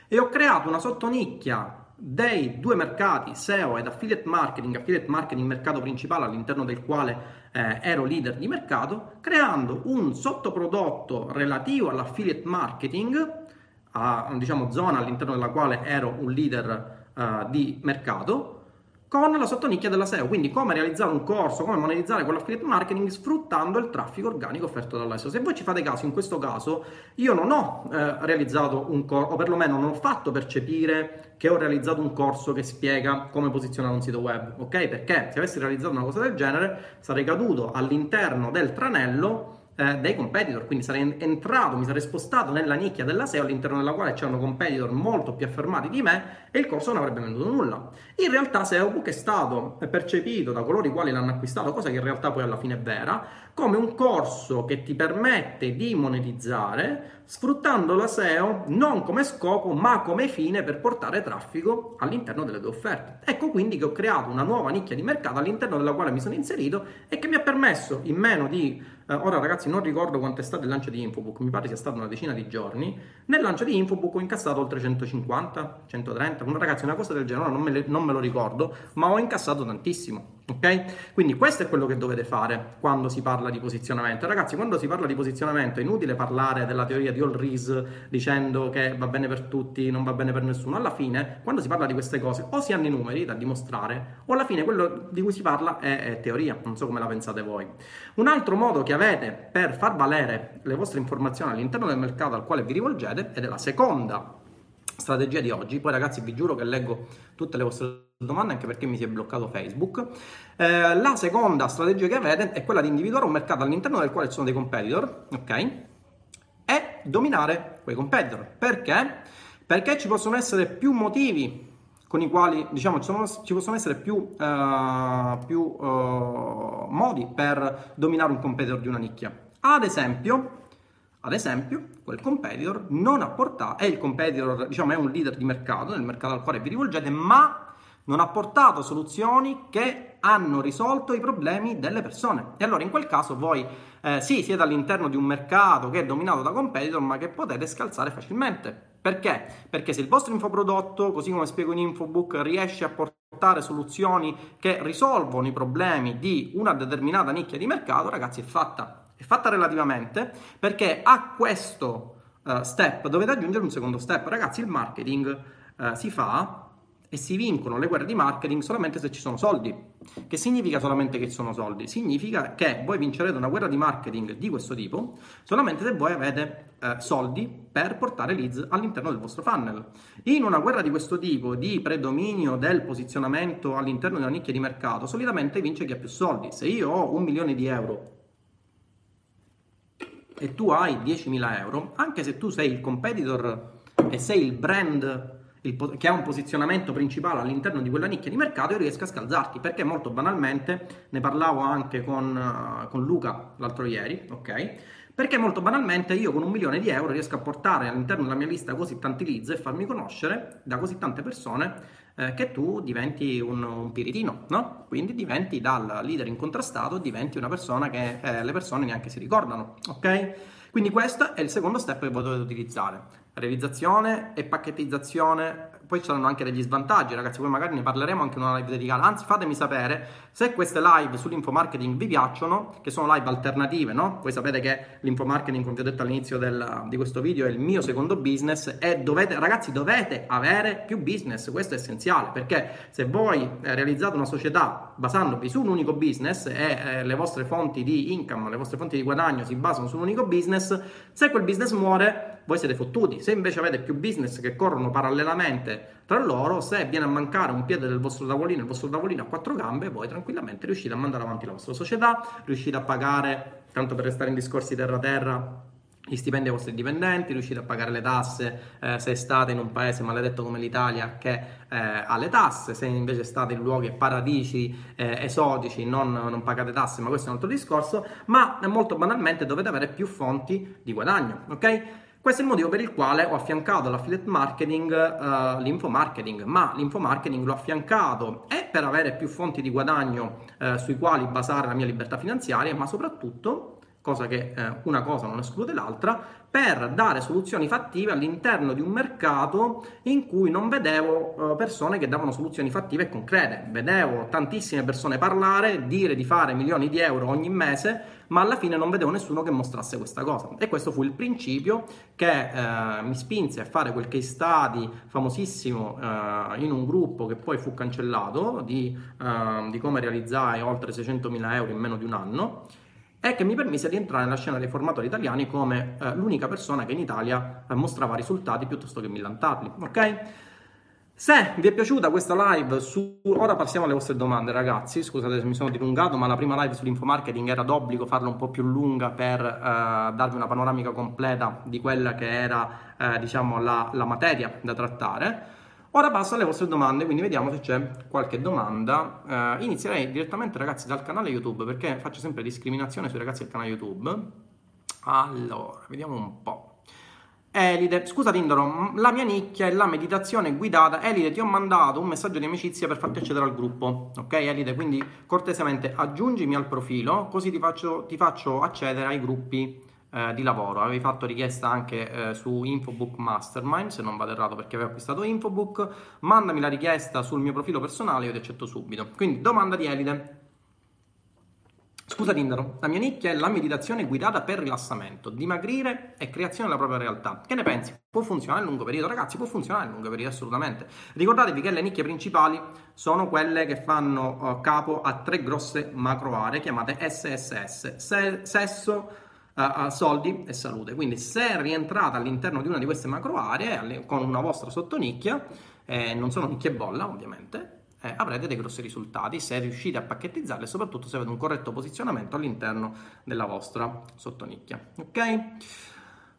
S1: e ho creato una sottonicchia dei due mercati SEO ed affiliate marketing, affiliate marketing mercato principale all'interno del quale eh, ero leader di mercato, creando un sottoprodotto relativo all'affiliate marketing, a diciamo zona all'interno della quale ero un leader eh, di mercato, con la sottonicchia della SEO, quindi come realizzare un corso, come monetizzare con l'affiliate marketing sfruttando il traffico organico offerto dalla SEO. Se voi ci fate caso, in questo caso io non ho eh, realizzato un corso, o perlomeno non ho fatto percepire che ho realizzato un corso che spiega come posizionare un sito web, ok? Perché se avessi realizzato una cosa del genere sarei caduto all'interno del tranello eh, dei competitor, quindi sarei entrato, mi sarei spostato nella nicchia della SEO all'interno della quale c'erano competitor molto più affermati di me e il corso non avrebbe venduto nulla. In realtà SEObook è stato percepito da coloro i quali l'hanno acquistato, cosa che in realtà poi alla fine è vera, come un corso che ti permette di monetizzare sfruttando la SEO non come scopo ma come fine per portare traffico all'interno delle tue offerte. Ecco quindi che ho creato una nuova nicchia di mercato all'interno della quale mi sono inserito e che mi ha permesso in meno di eh, ora ragazzi non ricordo quanto è stato il lancio di Infobook, mi pare sia stato una decina di giorni. Nel lancio di Infobook ho incassato oltre 150, 130, una, ragazzi una cosa del genere, non me, le, non me lo ricordo, ma ho incassato tantissimo. Ok? Quindi questo è quello che dovete fare quando si parla di posizionamento. Ragazzi, quando si parla di posizionamento è inutile parlare della teoria di All Reese dicendo che va bene per tutti, non va bene per nessuno. Alla fine, quando si parla di queste cose, o si hanno i numeri da dimostrare, o alla fine quello di cui si parla è, è teoria. Non so come la pensate voi. Un altro modo che avete per far valere le vostre informazioni all'interno del mercato al quale vi rivolgete, ed è la seconda strategia di oggi. Poi ragazzi vi giuro che leggo tutte le vostre domande anche perché mi si è bloccato Facebook. Eh, la seconda strategia che avete è quella di individuare un mercato all'interno del quale ci sono dei competitor, ok? E dominare quei competitor. Perché? Perché ci possono essere più motivi con i quali diciamo ci, sono, ci possono essere più, uh, più uh, modi per dominare un competitor di una nicchia. Ad esempio, ad esempio, quel competitor non ha portato, è il competitor, diciamo, è un leader di mercato, nel mercato al quale vi rivolgete, ma non ha portato soluzioni che hanno risolto i problemi delle persone. E allora in quel caso voi eh, sì, siete all'interno di un mercato che è dominato da competitor, ma che potete scalzare facilmente. Perché? Perché se il vostro infoprodotto, così come spiego in Infobook, riesce a portare soluzioni che risolvono i problemi di una determinata nicchia di mercato, ragazzi, è fatta è fatta relativamente perché a questo uh, step, dovete aggiungere un secondo step. Ragazzi, il marketing uh, si fa e si vincono le guerre di marketing solamente se ci sono soldi. Che significa solamente che ci sono soldi? Significa che voi vincerete una guerra di marketing di questo tipo solamente se voi avete eh, soldi per portare leads all'interno del vostro funnel. In una guerra di questo tipo, di predominio del posizionamento all'interno di una nicchia di mercato, solitamente vince chi ha più soldi. Se io ho un milione di euro e tu hai 10.000 euro, anche se tu sei il competitor e sei il brand il, che ha un posizionamento principale all'interno di quella nicchia di mercato, io riesco a scalzarti perché molto banalmente, ne parlavo anche con, uh, con Luca l'altro ieri, ok? Perché molto banalmente io con un milione di euro riesco a portare all'interno della mia lista così tanti leads e farmi conoscere da così tante persone eh, che tu diventi un, un, piritino, no? Quindi diventi dal leader incontrastato, diventi una persona che eh, le persone neanche si ricordano, ok? Quindi questo è il secondo step che dovete utilizzare realizzazione e pacchettizzazione poi ci saranno anche degli svantaggi, ragazzi. Poi magari ne parleremo anche in una live dedicata. Anzi, fatemi sapere se queste live sull'infomarketing vi piacciono, che sono live alternative, no? Voi sapete che l'infomarketing, come vi ho detto all'inizio del, di questo video, è il mio secondo business e dovete, ragazzi, dovete avere più business. Questo è essenziale perché se voi realizzate una società basandovi su un unico business e eh, le vostre fonti di income, le vostre fonti di guadagno si basano su un unico business, se quel business muore, voi siete fottuti. Se invece avete più business che corrono parallelamente tra loro, se viene a mancare un piede del vostro tavolino, il vostro tavolino a quattro gambe, voi tranquillamente riuscite a mandare avanti la vostra società, riuscite a pagare, tanto per restare in discorsi terra-terra, gli stipendi ai vostri dipendenti, riuscite a pagare le tasse eh, se state in un paese maledetto come l'Italia che eh, ha le tasse, se invece state in luoghi paradisi eh, esotici non, non, pagate tasse, ma questo è un altro discorso, ma molto banalmente dovete avere più fonti di guadagno, ok? Questo è il motivo per il quale ho affiancato all'affiliate marketing uh, l'infomarketing, ma l'infomarketing l'ho affiancato e per avere più fonti di guadagno uh, sui quali basare la mia libertà finanziaria, ma soprattutto cosa che eh, una cosa non esclude l'altra, per dare soluzioni fattive all'interno di un mercato in cui non vedevo eh, persone che davano soluzioni fattive e concrete. Vedevo tantissime persone parlare, dire di fare milioni di euro ogni mese, ma alla fine non vedevo nessuno che mostrasse questa cosa. E questo fu il principio che eh, mi spinse a fare quel case study famosissimo eh, in un gruppo che poi fu cancellato di, eh, di come realizzare oltre 600.000 euro in meno di un anno e che mi permise di entrare nella scena dei formatori italiani come eh, l'unica persona che in Italia eh, mostrava risultati piuttosto che millantarli, ok? Se vi è piaciuta questa live, su... ora passiamo alle vostre domande ragazzi, scusate se mi sono dilungato, ma la prima live sull'infomarketing era d'obbligo farla un po' più lunga per eh, darvi una panoramica completa di quella che era eh, diciamo la, la materia da trattare. Ora passo alle vostre domande, quindi vediamo se c'è qualche domanda. Uh, inizierei direttamente ragazzi dal canale YouTube perché faccio sempre discriminazione sui ragazzi del canale YouTube. Allora, vediamo un po'. Elide, scusa Tindoro, la mia nicchia è la meditazione guidata. Elide, ti ho mandato un messaggio di amicizia per farti accedere al gruppo. Ok Elide, quindi cortesemente aggiungimi al profilo così ti faccio, ti faccio accedere ai gruppi eh, di lavoro. Avevi fatto richiesta anche eh, su Infobook Mastermind, se non vado errato perché avevo acquistato Infobook. Mandami la richiesta sul mio profilo personale, io ti accetto subito. Quindi, domanda di Elide. Scusa Tindaro, la mia nicchia è la meditazione guidata per rilassamento, dimagrire e creazione della propria realtà. Che ne pensi? Può funzionare a lungo periodo? Ragazzi, può funzionare a lungo periodo, assolutamente. Ricordatevi che le nicchie principali sono quelle che fanno uh, capo a tre grosse macro aree chiamate SSS, Se- sesso, uh, soldi e salute. Quindi se rientrate all'interno di una di queste macro aree con una vostra sottonicchia, eh, non sono nicchie bolla ovviamente, eh, avrete dei grossi risultati se riuscite a pacchettizzarle soprattutto se avete un corretto posizionamento all'interno della vostra sottonicchia. Ok?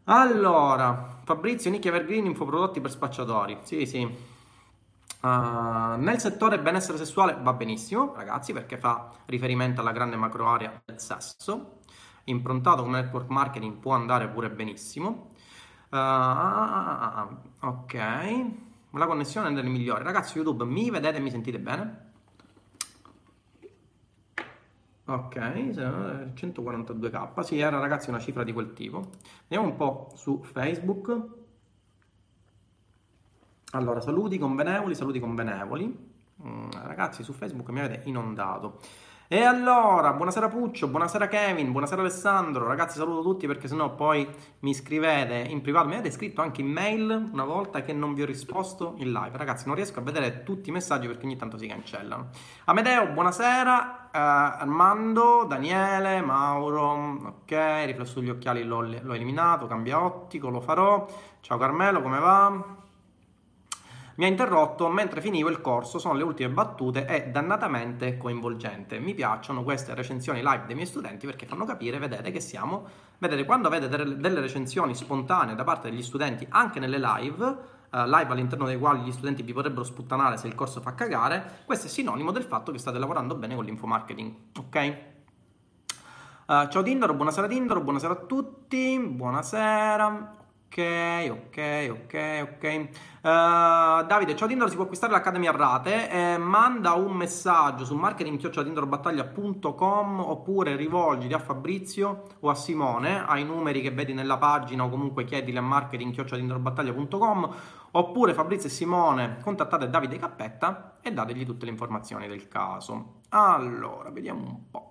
S1: Allora, Fabrizio, nicchia evergreen, infoprodotti per spacciatori. Sì, sì. Uh, nel settore benessere sessuale va benissimo, ragazzi, perché fa riferimento alla grande macro area del sesso improntato come network marketing può andare pure benissimo. Uh, ok, la connessione è delle migliori. Ragazzi, YouTube, mi vedete e mi sentite bene? Ok, 142k, sì, era ragazzi una cifra di quel tipo. Andiamo un po' su Facebook. Allora, saluti convenevoli, saluti convenevoli. Mm, ragazzi, su Facebook mi avete inondato. E allora, buonasera Puccio, buonasera Kevin, buonasera Alessandro. Ragazzi, saluto tutti perché sennò poi mi scrivete in privato. Mi avete scritto anche in mail una volta che non vi ho risposto in live. Ragazzi, non riesco a vedere tutti i messaggi perché ogni tanto si cancellano. Amedeo, buonasera. Uh, Armando, Daniele, Mauro. Ok, riflesso sugli occhiali l'ho, l'ho eliminato. Cambia ottico, lo farò. Ciao Carmelo, come va? Mi ha interrotto mentre finivo il corso, sono le ultime battute, è dannatamente coinvolgente. Mi piacciono queste recensioni live dei miei studenti perché fanno capire, vedete che siamo, vedete quando avete delle recensioni spontanee da parte degli studenti anche nelle live, uh, live all'interno dei quali gli studenti vi potrebbero sputtanare se il corso fa cagare, questo è sinonimo del fatto che state lavorando bene con l'infomarketing, ok? Uh, ciao Tindaro, buonasera Tindaro, buonasera a tutti, buonasera. Ok, ok, ok. Uh, Davide, ciao Tindor, si può acquistare l'Academy a rate. Eh, manda un messaggio su marketing.tinderbattaglia.com oppure rivolgiti a Fabrizio o a Simone ai numeri che vedi nella pagina o comunque chiedili a marketing.tinderbattaglia.com oppure Fabrizio e Simone contattate Davide Cappetta e dategli tutte le informazioni del caso. Allora, vediamo un po'.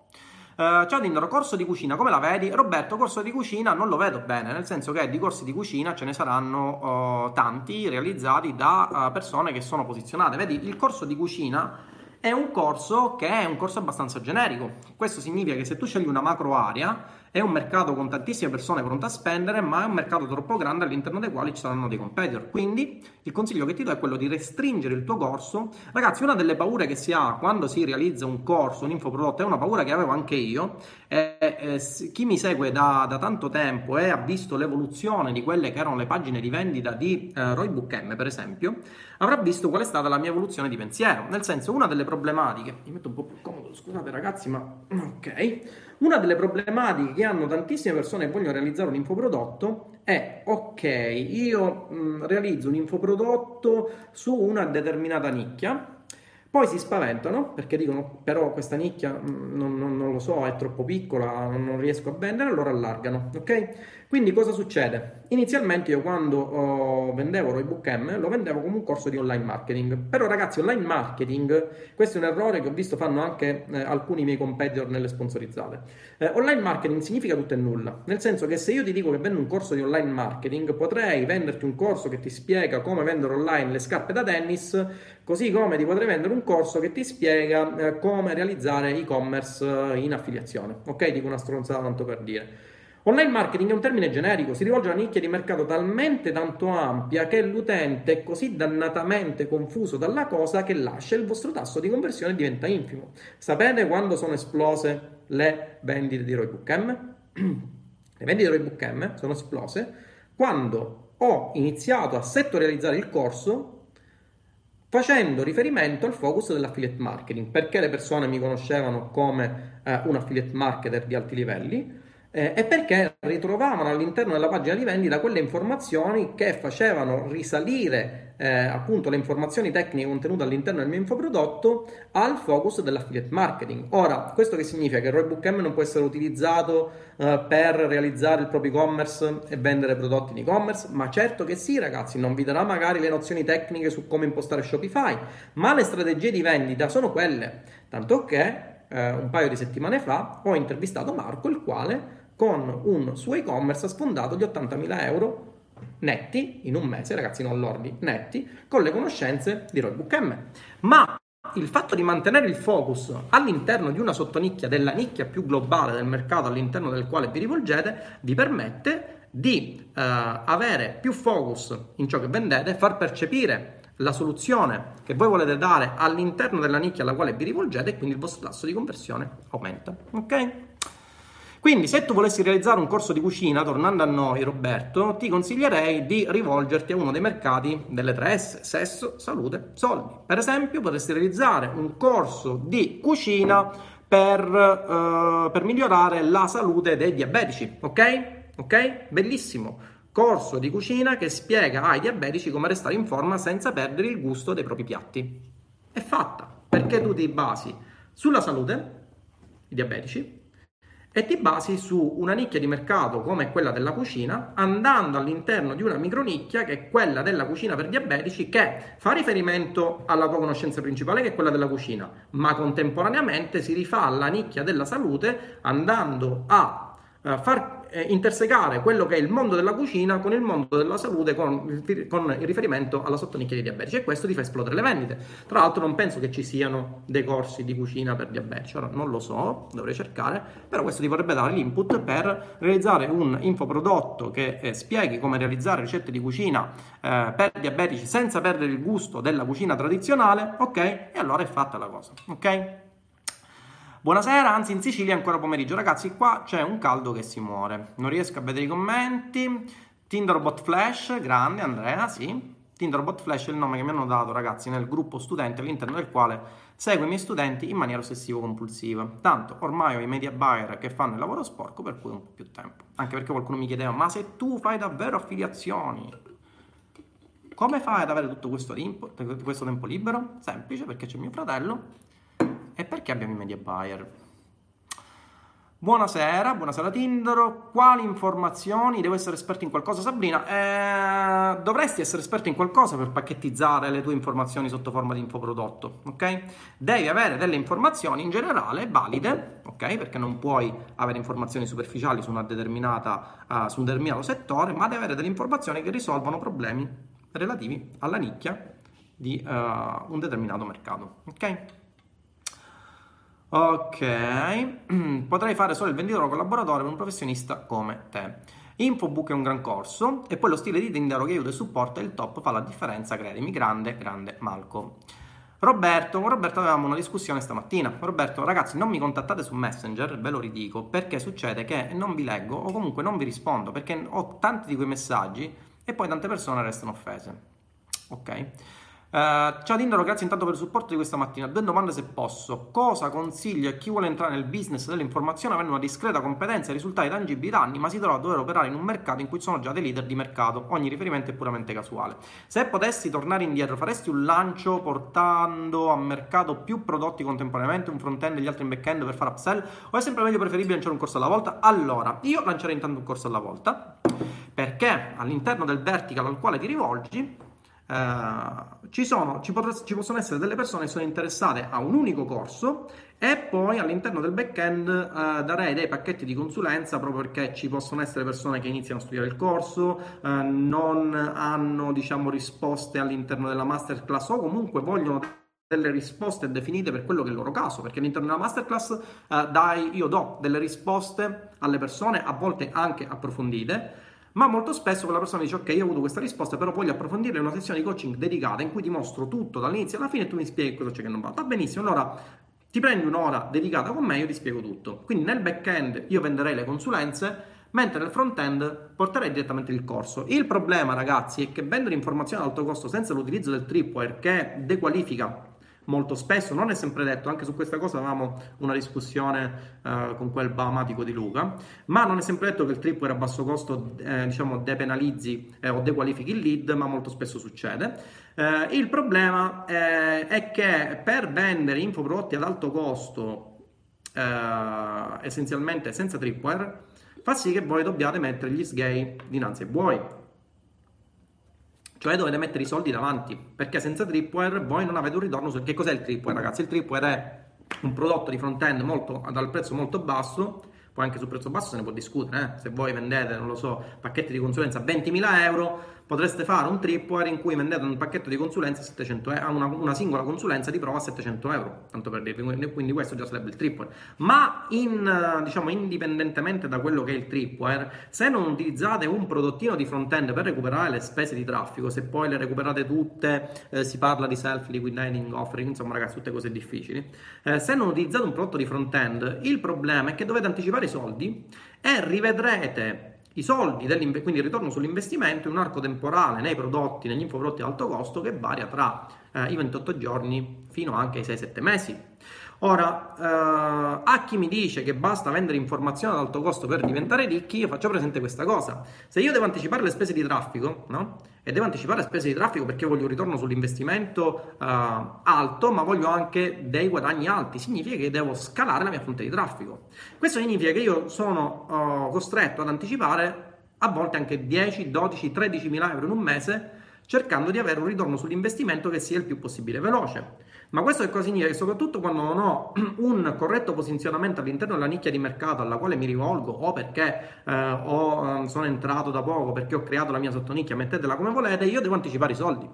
S1: Uh, ciao Tindaro, corso di cucina, come la vedi? Roberto, corso di cucina non lo vedo bene, nel senso che di corsi di cucina ce ne saranno uh, tanti realizzati da uh, persone che sono posizionate. Vedi, il corso di cucina è un corso che è un corso abbastanza generico. Questo significa che se tu scegli una macro area, è un mercato con tantissime persone pronte a spendere, ma è un mercato troppo grande all'interno dei quali ci saranno dei competitor. Quindi il consiglio che ti do è quello di restringere il tuo corso. Ragazzi, una delle paure che si ha quando si realizza un corso, un infoprodotto, è una paura che avevo anche io. E, e, chi mi segue da, da, tanto tempo e ha visto l'evoluzione di quelle che erano le pagine di vendita di eh, Roy Book M, per esempio, avrà visto qual è stata la mia evoluzione di pensiero. Nel senso, una delle problematiche, mi metto un po' più comodo, scusate ragazzi, ma ok una delle problematiche che hanno tantissime persone che vogliono realizzare un infoprodotto è ok, io mh, realizzo un infoprodotto su una determinata nicchia, poi si spaventano perché dicono però questa nicchia mh, non, non, non, lo so, è troppo piccola, non riesco a vendere, allora allargano, ok? Quindi cosa succede? Inizialmente io quando oh, vendevo Roybook M lo vendevo come un corso di online marketing, però ragazzi online marketing, questo è un errore che ho visto fanno anche eh, alcuni miei competitor nelle sponsorizzate. Eh, online marketing significa tutto e nulla, nel senso che se io ti dico che vendo un corso di online marketing potrei venderti un corso che ti spiega come vendere online le scarpe da tennis, così come ti potrei vendere un corso che ti spiega eh, come realizzare e-commerce eh, in affiliazione, ok? Dico una stronzata tanto per dire. Online marketing è un termine generico, si rivolge a una nicchia di mercato talmente tanto ampia che l'utente è così dannatamente confuso dalla cosa che lascia il vostro tasso di conversione diventa infimo. Sapete quando sono esplose le vendite di Roybook? Le vendite di Roybook M sono esplose quando ho iniziato a settorializzare il corso facendo riferimento al focus dell'affiliate marketing, perché le persone mi conoscevano come eh, un affiliate marketer di alti livelli eh, e perché ritrovavano all'interno della pagina di vendita quelle informazioni che facevano risalire eh, appunto le informazioni tecniche contenute all'interno del mio infoprodotto al focus dell'affiliate marketing. Ora, questo che significa? Che il Roybook M non può essere utilizzato eh, per realizzare il proprio e-commerce e vendere prodotti in e-commerce? Ma certo che sì, ragazzi, non vi darà magari le nozioni tecniche su come impostare Shopify, ma le strategie di vendita sono quelle. Tanto che eh, un paio di settimane fa ho intervistato Marco, il quale con un suo e-commerce sfondato gli 80.000 euro netti in un mese, ragazzi, non lordi, netti, con le conoscenze di Roybook M. Ma il fatto di mantenere il focus all'interno di una sottonicchia, della nicchia più globale del mercato all'interno del quale vi rivolgete, vi permette di eh, avere più focus in ciò che vendete, far percepire la soluzione che voi volete dare all'interno della nicchia alla quale vi rivolgete e quindi il vostro tasso di conversione aumenta. Ok? Quindi se tu volessi realizzare un corso di cucina, tornando a noi Roberto, ti consiglierei di rivolgerti a uno dei mercati delle 3S, sesso, salute, soldi. Per esempio potresti realizzare un corso di cucina per, uh, per migliorare la salute dei diabetici, ok? Ok? Bellissimo corso di cucina che spiega ai diabetici come restare in forma senza perdere il gusto dei propri piatti. È fatta perché tu ti basi sulla salute, i diabetici, e ti basi su una nicchia di mercato come quella della cucina, andando all'interno di una micronicchia che è quella della cucina per diabetici, che fa riferimento alla tua conoscenza principale, che è quella della cucina, ma contemporaneamente si rifà alla nicchia della salute andando a uh, far eh, intersecare quello che è il mondo della cucina con il mondo della salute con, con il riferimento alla sottonicchia dei diabetici e questo ti fa esplodere le vendite. Tra l'altro non penso che ci siano dei corsi di cucina per diabetici, ora non lo so, dovrei cercare, però questo ti vorrebbe dare l'input per realizzare un infoprodotto che eh, spieghi come realizzare ricette di cucina eh, per diabetici senza perdere il gusto della cucina tradizionale, ok? E allora è fatta la cosa, ok? Buonasera, anzi in Sicilia ancora pomeriggio. Ragazzi, qua c'è un caldo che si muore. Non riesco a vedere i commenti. Tinderbot Flash, grande Andrea, sì. Tinderbot Flash è il nome che mi hanno dato, ragazzi, nel gruppo studente all'interno del quale seguo i miei studenti in maniera ossessivo-compulsiva. Tanto ormai ho i media buyer che fanno il lavoro sporco, per cui un po' più tempo. Anche perché qualcuno mi chiedeva, ma se tu fai davvero affiliazioni, come fai ad avere tutto questo tempo libero? Semplice, perché c'è mio fratello e perché abbiamo i media buyer? Buonasera, buonasera Tindaro. Quali informazioni? Devo essere esperto in qualcosa, Sabrina? Eh, dovresti essere esperto in qualcosa per pacchettizzare le tue informazioni sotto forma di infoprodotto, ok? Devi avere delle informazioni in generale valide, ok? Perché non puoi avere informazioni superficiali su, uh, su un determinato settore, ma devi avere delle informazioni che risolvano problemi relativi alla nicchia di uh, un determinato mercato, ok? Ok, potrei fare solo il venditore collaboratore per un professionista come te. Infobook è un gran corso e poi lo stile di Tinder che aiuta e supporta il top fa la differenza, credimi, grande, grande Malco. Roberto, con Roberto avevamo una discussione stamattina. Roberto, ragazzi, non mi contattate su Messenger, ve lo ridico, perché succede che non vi leggo o comunque non vi rispondo perché ho tanti di quei messaggi e poi tante persone restano offese. Ok? Uh, ciao Tindaro, grazie intanto per il supporto di questa mattina. Due domande se posso. Cosa consiglia a chi vuole entrare nel business dell'informazione avendo una discreta competenza e risultati tangibili da anni, ma si trova a dover operare in un mercato in cui sono già dei leader di mercato? Ogni riferimento è puramente casuale. Se potessi tornare indietro, faresti un lancio portando a mercato più prodotti contemporaneamente, un front-end e gli altri in back-end per fare upsell? O è sempre meglio preferibile lanciare un corso alla volta? Allora, io lancerei intanto un corso alla volta perché all'interno del vertical al quale ti rivolgi Uh, ci, sono, ci, potrà, ci, possono essere delle persone che sono interessate a un unico corso e poi all'interno del backend uh, darei dei pacchetti di consulenza proprio perché ci possono essere persone che iniziano a studiare il corso, uh, non hanno diciamo risposte all'interno della masterclass o comunque vogliono delle risposte definite per quello che è il loro caso, perché all'interno della masterclass dai, io do delle risposte alle persone, a volte anche approfondite, ma molto spesso quella persona dice ok, io ho avuto questa risposta, però voglio approfondire una sessione di coaching dedicata in cui ti mostro tutto dall'inizio alla fine e tu mi spieghi cosa c'è che non va. Va benissimo, allora ti prendi un'ora dedicata con me e io ti spiego tutto. Quindi nel back-end io venderei le consulenze, mentre nel front-end porterei direttamente il corso. Il problema, ragazzi, è che vendere informazioni ad alto costo senza l'utilizzo del tripwire che dequalifica molto spesso, non è sempre detto, anche su questa cosa avevamo una discussione uh, con quel bahamatico di Luca, ma non è sempre detto che il tripware a basso costo eh, diciamo depenalizzi eh, o dequalifichi il lead, ma molto spesso succede. Uh, il problema eh, è che per vendere infoprodotti ad alto costo, uh, essenzialmente senza tripwire, fa sì che voi dobbiate mettere gli sgay dinanzi ai buoi cioè dovete mettere i soldi davanti, perché senza tripwire voi non avete un ritorno su... Che cos'è il tripwire, ragazzi? Il tripwire è un prodotto di front-end molto, dal prezzo molto basso, poi anche sul prezzo basso se ne può discutere, eh? se voi vendete, non lo so, pacchetti di consulenza a 20.000 euro, potreste fare un tripwire in cui vendete un pacchetto di consulenza a 700 euro, una, una, singola consulenza di prova a 700 euro, tanto per dirvi, quindi questo già sarebbe il tripwire. Ma in, diciamo, indipendentemente da quello che è il tripwire, se non utilizzate un prodottino di front-end per recuperare le spese di traffico, se poi le recuperate tutte, eh, si parla di self-liquidating offering, insomma ragazzi, tutte cose difficili, eh, se non utilizzate un prodotto di front-end, il problema è che dovete anticipare i soldi e rivedrete i soldi, quindi il ritorno sull'investimento in un arco temporale nei prodotti, negli infoprodotti ad alto costo che varia tra eh, i 28 giorni fino anche ai 6-7 mesi. Ora, uh, a chi mi dice che basta vendere informazioni ad alto costo per diventare ricchi, io faccio presente questa cosa. Se io devo anticipare le spese di traffico, no? E devo anticipare spese di traffico perché voglio un ritorno sull'investimento uh, alto, ma voglio anche dei guadagni alti, significa che devo scalare la mia fonte di traffico. Questo significa che io sono uh, costretto ad anticipare a volte anche 10, 12, 13 mila euro in un mese cercando di avere un ritorno sull'investimento che sia il più possibile veloce. Ma questo che cosa significa? Che soprattutto quando non ho un corretto posizionamento all'interno della nicchia di mercato alla quale mi rivolgo o perché eh, ho, eh, sono entrato da poco, perché ho creato la mia sottonicchia, mettetela come volete, io devo anticipare i soldi.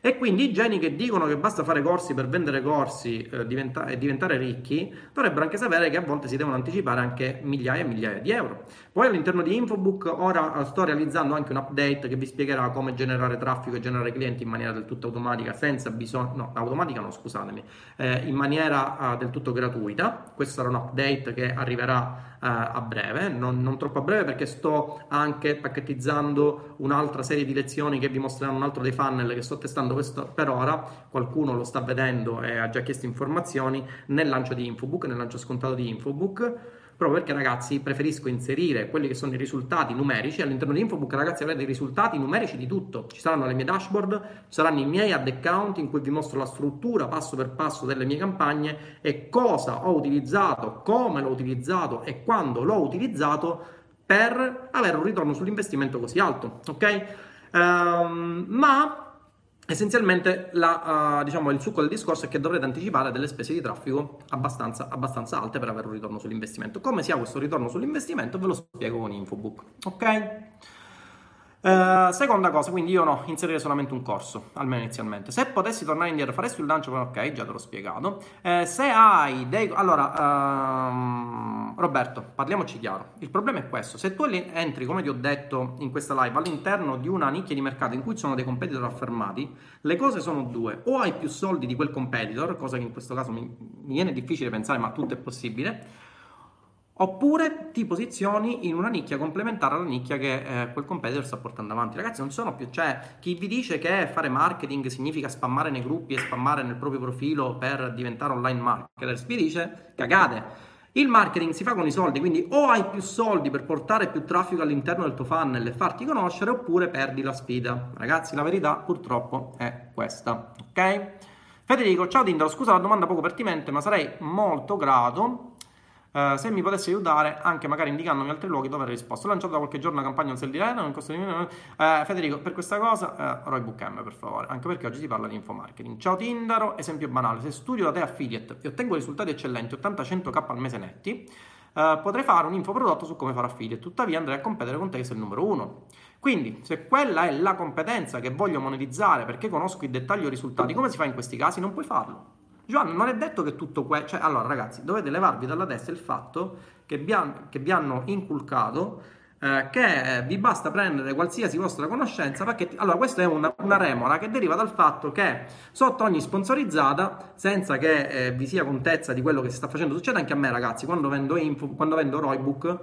S1: E quindi i geni che dicono che basta fare corsi per vendere corsi eh, diventa- e diventare ricchi dovrebbero anche sapere che a volte si devono anticipare anche migliaia e migliaia di euro. Poi all'interno di Infobook ora eh, sto realizzando anche un update che vi spiegherà come generare traffico e generare clienti in maniera del tutto automatica, senza bisogno, no, automatica no, scusatemi, eh, in maniera uh, del tutto gratuita. Questo sarà un update che arriverà uh, a breve, non, non, troppo a breve perché sto anche pacchettizzando un'altra serie di lezioni che vi mostreranno un altro dei funnel che sto testando questo per ora, qualcuno lo sta vedendo e ha già chiesto informazioni. Nel lancio di Infobook, nel lancio scontato di Infobook proprio perché ragazzi preferisco inserire quelli che sono i risultati numerici all'interno di Infobook ragazzi avrete i risultati numerici di tutto. Ci saranno le mie dashboard ci saranno i miei ad account in cui vi mostro la struttura passo per passo delle mie campagne e cosa ho utilizzato come l'ho utilizzato e quando l'ho utilizzato per avere un ritorno sull'investimento così alto ok? Um, ma Essenzialmente la, uh, diciamo, il succo del discorso è che dovrete anticipare delle spese di traffico abbastanza, abbastanza, alte per avere un ritorno sull'investimento. Come si ha questo ritorno sull'investimento ve lo spiego con Infobook. Ok? Uh, seconda cosa, quindi io no, inserire solamente un corso, almeno inizialmente. Se potessi tornare indietro, faresti il lancio, ok, già te l'ho spiegato. Uh, se hai dei... Allora, uh, Roberto, parliamoci chiaro. Il problema è questo. Se tu entri, come ti ho detto in questa live, all'interno di una nicchia di mercato in cui ci sono dei competitor affermati, le cose sono due. O hai più soldi di quel competitor, cosa che in questo caso mi, mi viene difficile pensare, ma tutto è possibile Oppure ti posizioni in una nicchia complementare alla nicchia che eh, quel competitor sta portando avanti. Ragazzi, non sono più. Cioè, chi vi dice che fare marketing significa spammare nei gruppi e spammare nel proprio profilo per diventare online marketer, vi dice cagate. Il marketing si fa con i soldi, quindi o hai più soldi per portare più traffico all'interno del tuo funnel e farti conoscere, oppure perdi la sfida. Ragazzi, la verità purtroppo è questa, ok? Federico, ciao Tindaro, scusa la domanda poco pertinente, ma sarei molto grato Uh, se mi potessi aiutare anche magari indicandomi altri luoghi dove avrei risposto. Ho lanciato da qualche giorno una campagna un sell di Reno, non costa di meno. Uh, Federico, per questa cosa, uh, Roy Bookm per favore, anche perché oggi si parla di infomarketing. Ciao Tindaro, esempio banale, se studio da te affiliate e ottengo risultati eccellenti, 80-100k al mese netti, uh, potrei fare un infoprodotto su come fare affiliate, tuttavia andrei a competere con te che sei il numero uno. Quindi, se quella è la competenza che voglio monetizzare perché conosco il dettaglio risultati, come si fa in questi casi? Non puoi farlo. Giovanni, non è detto che tutto questo... Cioè, allora ragazzi, dovete levarvi dalla testa il fatto che vi, han, che vi hanno inculcato eh, che vi basta prendere qualsiasi vostra conoscenza perché allora questa è una, una, remora che deriva dal fatto che sotto ogni sponsorizzata senza che eh, vi sia contezza di quello che si sta facendo succede anche a me ragazzi quando vendo info quando vendo Roybook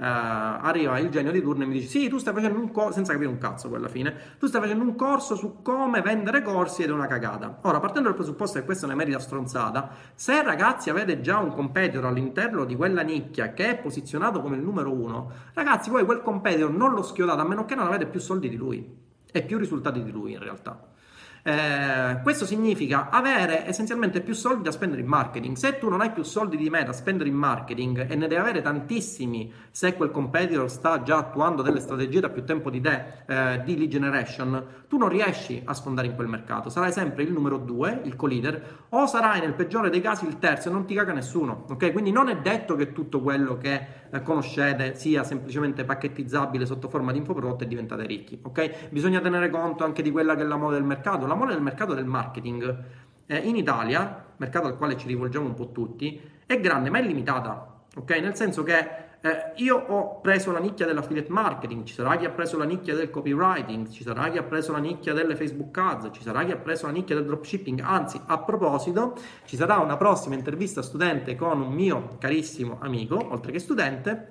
S1: arriva il genio di turno e mi dice: Sì, tu stai facendo un corso, senza capire un cazzo poi alla fine. Tu stai facendo un corso su come vendere corsi ed è una cagata. Ora, partendo dal presupposto che questa è una merita stronzata, se ragazzi avete già un competitor all'interno di quella nicchia che è posizionato come il numero uno, ragazzi, voi quel competitor non lo schiodate a meno che non avete più soldi di lui e più risultati di lui in realtà. Eh, questo significa avere essenzialmente più soldi da spendere in marketing. Se tu non hai più soldi di me da spendere in marketing e ne devi avere tantissimi se quel competitor sta già attuando delle strategie da più tempo di te eh, di lead generation, tu non riesci a sfondare in quel mercato. Sarai sempre il numero due, il co-leader, o sarai nel peggiore dei casi il terzo e non ti caga nessuno. Ok? Quindi non è detto che tutto quello che eh, conoscete sia semplicemente pacchettizzabile sotto forma di infoprodotto e diventate ricchi. Ok? Bisogna tenere conto anche di quella che è la moda del mercato la mole del mercato del marketing eh, in Italia, mercato al quale ci rivolgiamo un po' tutti, è grande ma è limitata, ok? Nel senso che eh, io ho preso la nicchia dell'affiliate marketing, ci sarà chi ha preso la nicchia del copywriting, ci sarà chi ha preso la nicchia delle Facebook ads, ci sarà chi ha preso la nicchia del dropshipping, anzi a proposito ci sarà una prossima intervista studente con un mio carissimo amico, oltre che studente,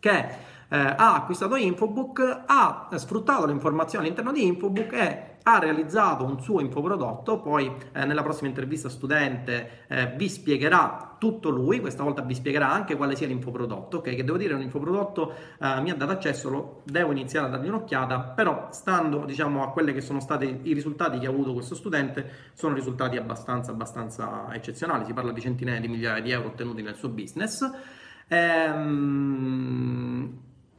S1: che eh, ha acquistato Infobook, ha sfruttato le informazioni all'interno di Infobook e ha realizzato un suo infoprodotto, poi eh, nella prossima intervista studente eh, vi spiegherà tutto lui, questa volta vi spiegherà anche quale sia l'infoprodotto, ok? Che devo dire è un infoprodotto, eh, mi ha dato accesso, lo devo iniziare a dargli un'occhiata, però stando diciamo a quelli che sono stati i risultati che ha avuto questo studente, sono risultati abbastanza, abbastanza eccezionali, si parla di centinaia di migliaia di euro ottenuti nel suo business. Ehm,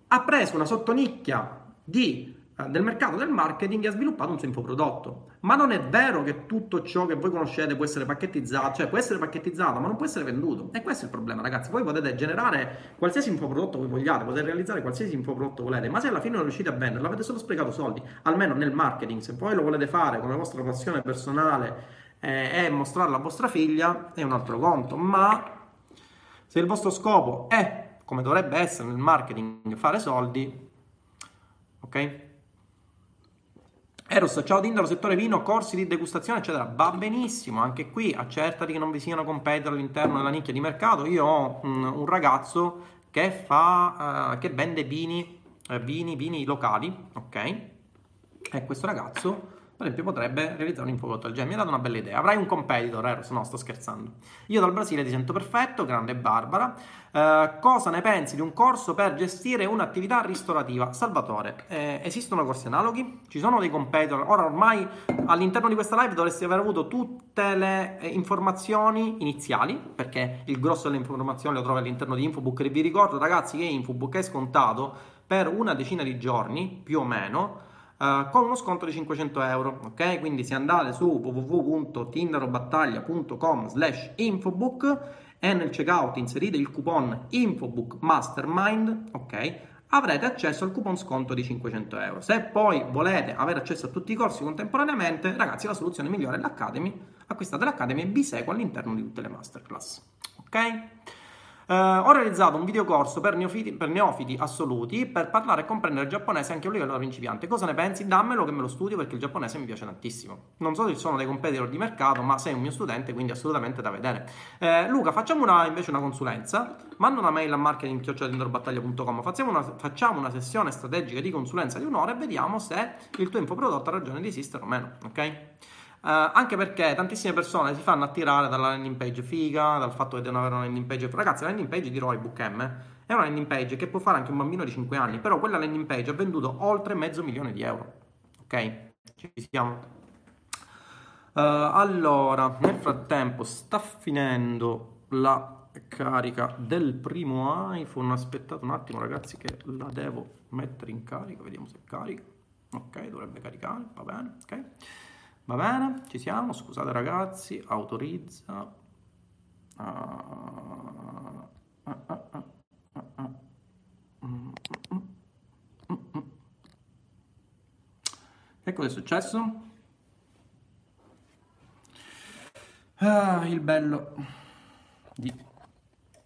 S1: ha preso una sottonicchia di del mercato del marketing e ha sviluppato un suo infoprodotto. Ma non è vero che tutto ciò che voi conoscete può essere pacchettizzato, cioè può essere pacchettizzato, ma non può essere venduto. E questo è il problema, ragazzi. Voi potete generare qualsiasi infoprodotto voi vogliate, potete realizzare qualsiasi infoprodotto volete, ma se alla fine non riuscite a venderlo, avete solo sprecato soldi, almeno nel marketing. Se poi lo volete fare come vostra passione personale eh, e mostrarlo a vostra figlia, è un altro conto. Ma se il vostro scopo è, come dovrebbe essere nel marketing, fare soldi, ok? Eros, ciao Tindaro, settore vino, corsi di degustazione, eccetera. Va benissimo, anche qui accertati che non vi siano competitor all'interno della nicchia di mercato. Io ho un, un ragazzo che fa, uh, che vende vini, uh, vini, vini locali, ok? E questo ragazzo per esempio potrebbe realizzare un infoprodotto del genere. Mi ha dato una bella idea. Avrai un competitor, Eros? No, sto scherzando. Io dal Brasile ti sento perfetto, grande Barbara. Uh, cosa ne pensi di un corso per gestire un'attività ristorativa? Salvatore, eh, esistono corsi analoghi? Ci sono dei competitor? Ora ormai all'interno di questa live dovresti aver avuto tutte le eh, informazioni iniziali, perché il grosso delle informazioni lo trovi all'interno di Infobook. E vi ricordo ragazzi che Infobook è scontato per una decina di giorni, più o meno, Uh, con uno sconto di 500 euro, ok? Quindi se andate su www.tinderobattaglia.com slash infobook e nel checkout inserite il coupon infobook mastermind, ok? Avrete accesso al coupon sconto di 500 euro. Se poi volete avere accesso a tutti i corsi contemporaneamente, ragazzi, la soluzione migliore è l'Academy. Acquistate l'Academy e vi seguo all'interno di tutte le masterclass, ok? Uh, ho realizzato un videocorso per neofiti, per neofiti, assoluti per parlare e comprendere il giapponese anche a un livello da principiante. Cosa ne pensi? Dammelo che me lo studio perché il giapponese mi piace tantissimo. Non so se ci sono dei competitor di mercato, ma sei un mio studente, quindi assolutamente da vedere. Uh, Luca, facciamo una, invece una consulenza. Manda una mail a marketing.com. Facciamo facciamo una sessione strategica di consulenza di un'ora e vediamo se il tuo infoprodotto ha ragione di esistere o meno. Ok? Uh, anche perché tantissime persone si fanno attirare dalla landing page figa, dal fatto che devono avere una landing page. Ragazzi, la landing page di Roybook M è una landing page che può fare anche un bambino di 5 anni, però quella landing page ha venduto oltre mezzo milione di euro. Ok? Ci siamo. Uh, allora, nel frattempo sta finendo la carica del primo iPhone. Aspettate un attimo, ragazzi, che la devo mettere in carica. Vediamo se carica. Ok, dovrebbe caricare, va bene, ok. Va bene, ci siamo, scusate ragazzi, autorizza. Uh, uh, Ecco che è successo. Ah, il bello di...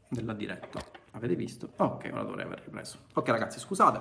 S1: della diretta. Avete visto? Ok, ora dovrei aver ripreso. Ok ragazzi, scusate,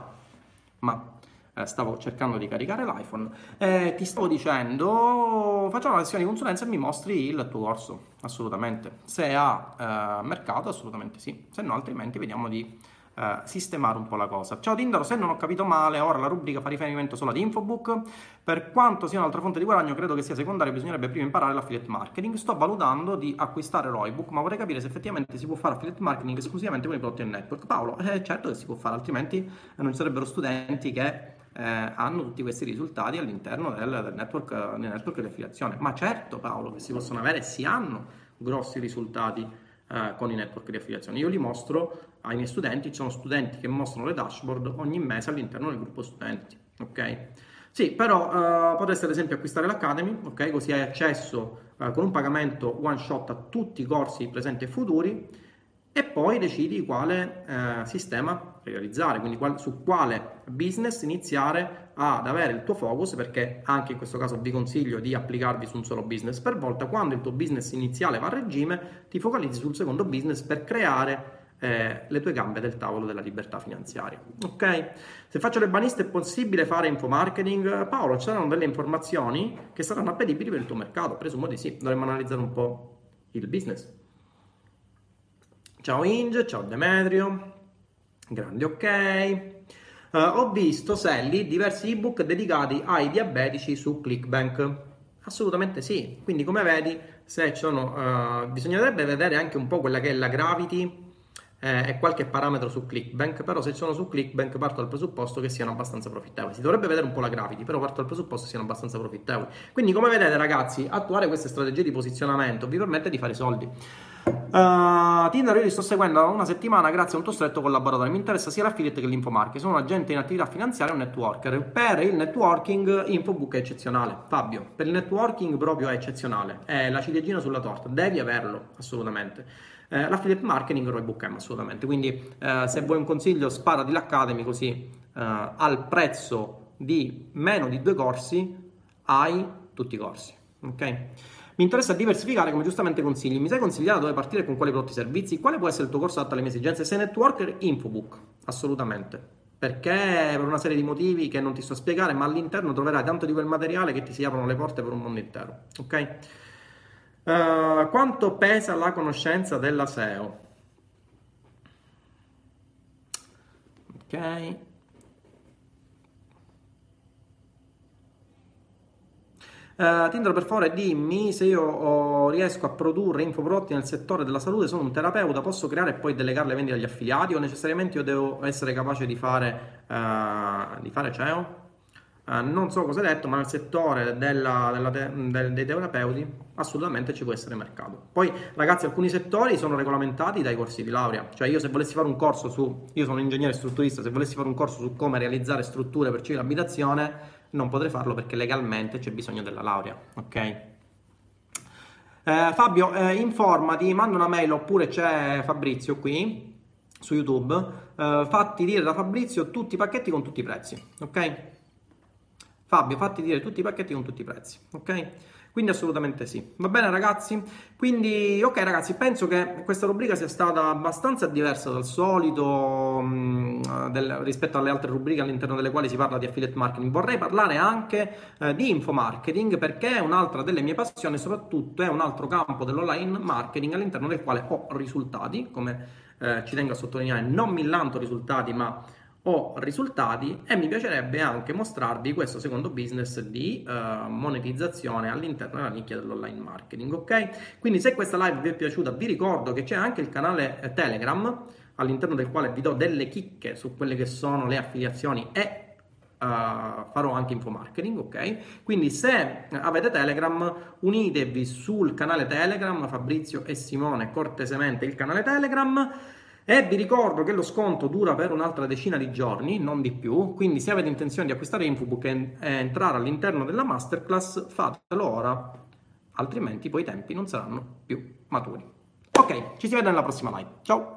S1: ma eh, stavo cercando di caricare l'iPhone, e ti stavo dicendo facciamo una lezione di consulenza e mi mostri il tuo corso, assolutamente. Se ha eh, mercato, assolutamente sì, se no altrimenti vediamo di eh, sistemare un po' la cosa. Ciao Tindaro, se non ho capito male, ora la rubrica fa riferimento solo ad Infobook. Per quanto sia un'altra fonte di guadagno, credo che sia secondaria, bisognerebbe prima imparare l'affiliate marketing. Sto valutando di acquistare Roybook, ma vorrei capire se effettivamente si può fare affiliate marketing esclusivamente con i prodotti del network. Paolo, eh, certo che si può fare, altrimenti non ci sarebbero studenti che eh, hanno tutti questi risultati all'interno del, del, network, del network di affiliazione. Ma certo Paolo che si possono avere e si hanno grossi risultati eh, con i network di affiliazione. Io li mostro ai miei studenti, ci sono studenti che mostrano le dashboard ogni mese all'interno del gruppo studenti. Ok? Sì, però uh, potreste ad esempio acquistare l'Academy, ok? Così hai accesso uh, con un pagamento one shot a tutti i corsi presenti e futuri e poi decidi quale eh, sistema realizzare, quindi qual, su quale business iniziare ad avere il tuo focus, perché anche in questo caso vi consiglio di applicarvi su un solo business per volta. Quando il tuo business iniziale va a regime, ti focalizzi sul secondo business per creare eh, le tue gambe del tavolo della libertà finanziaria. Ok? Se faccio le baniste è possibile fare infomarketing? Paolo, ci saranno delle informazioni che saranno appetibili per il tuo mercato? Presumo di sì, dovremmo analizzare un po' il business. Ciao Inge, ciao Demetrio, grande ok. Uh, ho visto, Sally, diversi ebook dedicati ai diabetici su Clickbank. Assolutamente sì. Quindi, come vedi, se sono, uh, bisognerebbe vedere anche un po' quella che è la gravity eh, e qualche parametro su Clickbank, però se sono su Clickbank parto dal presupposto che siano abbastanza profittevoli. Si dovrebbe vedere un po' la gravity, però parto dal presupposto che siano abbastanza profittevoli. Quindi come vedete ragazzi, attuare queste strategie di posizionamento vi permette di fare soldi. Uh, Tinder io li sto seguendo da una settimana grazie a un tuo stretto collaboratore. Mi interessa sia l'affiliate che l'infomarket. Sono un agente in attività finanziaria e un networker. Per il networking, Infobook è eccezionale. Fabio, per il networking proprio è eccezionale. È la ciliegina sulla torta. Devi averlo, assolutamente. Eh, l'affiliate marketing Roy Book M assolutamente. Quindi eh, se vuoi un consiglio, sparati l'Academy così eh, al prezzo di meno di due corsi hai tutti i corsi. Ok? Mi interessa diversificare come giustamente consigli. Mi sai consigliare dove partire con quali prodotti e servizi? Quale può essere il tuo corso adatto alle mie esigenze? Sei networker, Infobook, assolutamente. Perché per una serie di motivi che non ti sto a spiegare, ma all'interno troverai tanto di quel materiale che ti si aprono le porte per un mondo intero. Ok? Uh, quanto pesa la conoscenza della SEO? Ok. Uh, Tindro, per favore, dimmi se io oh, riesco a produrre infoprodotti nel settore della salute, sono un terapeuta, posso creare e poi delegare le vendite agli affiliati o necessariamente io devo essere capace di fare, uh, di fare CEO? Uh, non so cosa hai detto, ma nel settore della, della te, del, dei terapeuti assolutamente ci può essere mercato. Poi, ragazzi, alcuni settori sono regolamentati dai corsi di laurea. Cioè, io se volessi fare un corso su, io sono ingegnere strutturista, se volessi fare un corso su come realizzare strutture per civile abitazione, non potrei farlo perché legalmente c'è bisogno della laurea, ok? Eh, Fabio, eh, informati, manda una mail oppure c'è Fabrizio qui su YouTube, eh, fatti dire da Fabrizio tutti i pacchetti con tutti i prezzi, ok? Fabio, fatti dire tutti i pacchetti con tutti i prezzi, ok? Quindi assolutamente sì. Va bene ragazzi? Quindi, ok ragazzi, penso che questa rubrica sia stata abbastanza diversa dal solito mh, mm, del, rispetto alle altre rubriche all'interno delle quali si parla di affiliate marketing. Vorrei parlare anche eh, di infomarketing perché è un'altra delle mie passioni e soprattutto è un altro campo dell'online marketing all'interno del quale ho risultati, come eh, ci tengo a sottolineare, non millanto risultati ma ho risultati e mi piacerebbe anche mostrarvi questo secondo business di uh, monetizzazione all'interno della nicchia dell'online marketing, ok? Quindi se questa live vi è piaciuta vi ricordo che c'è anche il canale eh, Telegram all'interno del quale vi do delle chicche su quelle che sono le affiliazioni e Uh, farò anche infomarketing, ok? Quindi se avete Telegram, unitevi sul canale Telegram, Fabrizio e Simone, cortesemente il canale Telegram. E vi ricordo che lo sconto dura per un'altra decina di giorni, non di più, quindi se avete intenzione di acquistare Infobook e entrare all'interno della masterclass, fatelo ora, altrimenti poi i tempi non saranno più maturi. Ok, ci si vede nella prossima live. Ciao!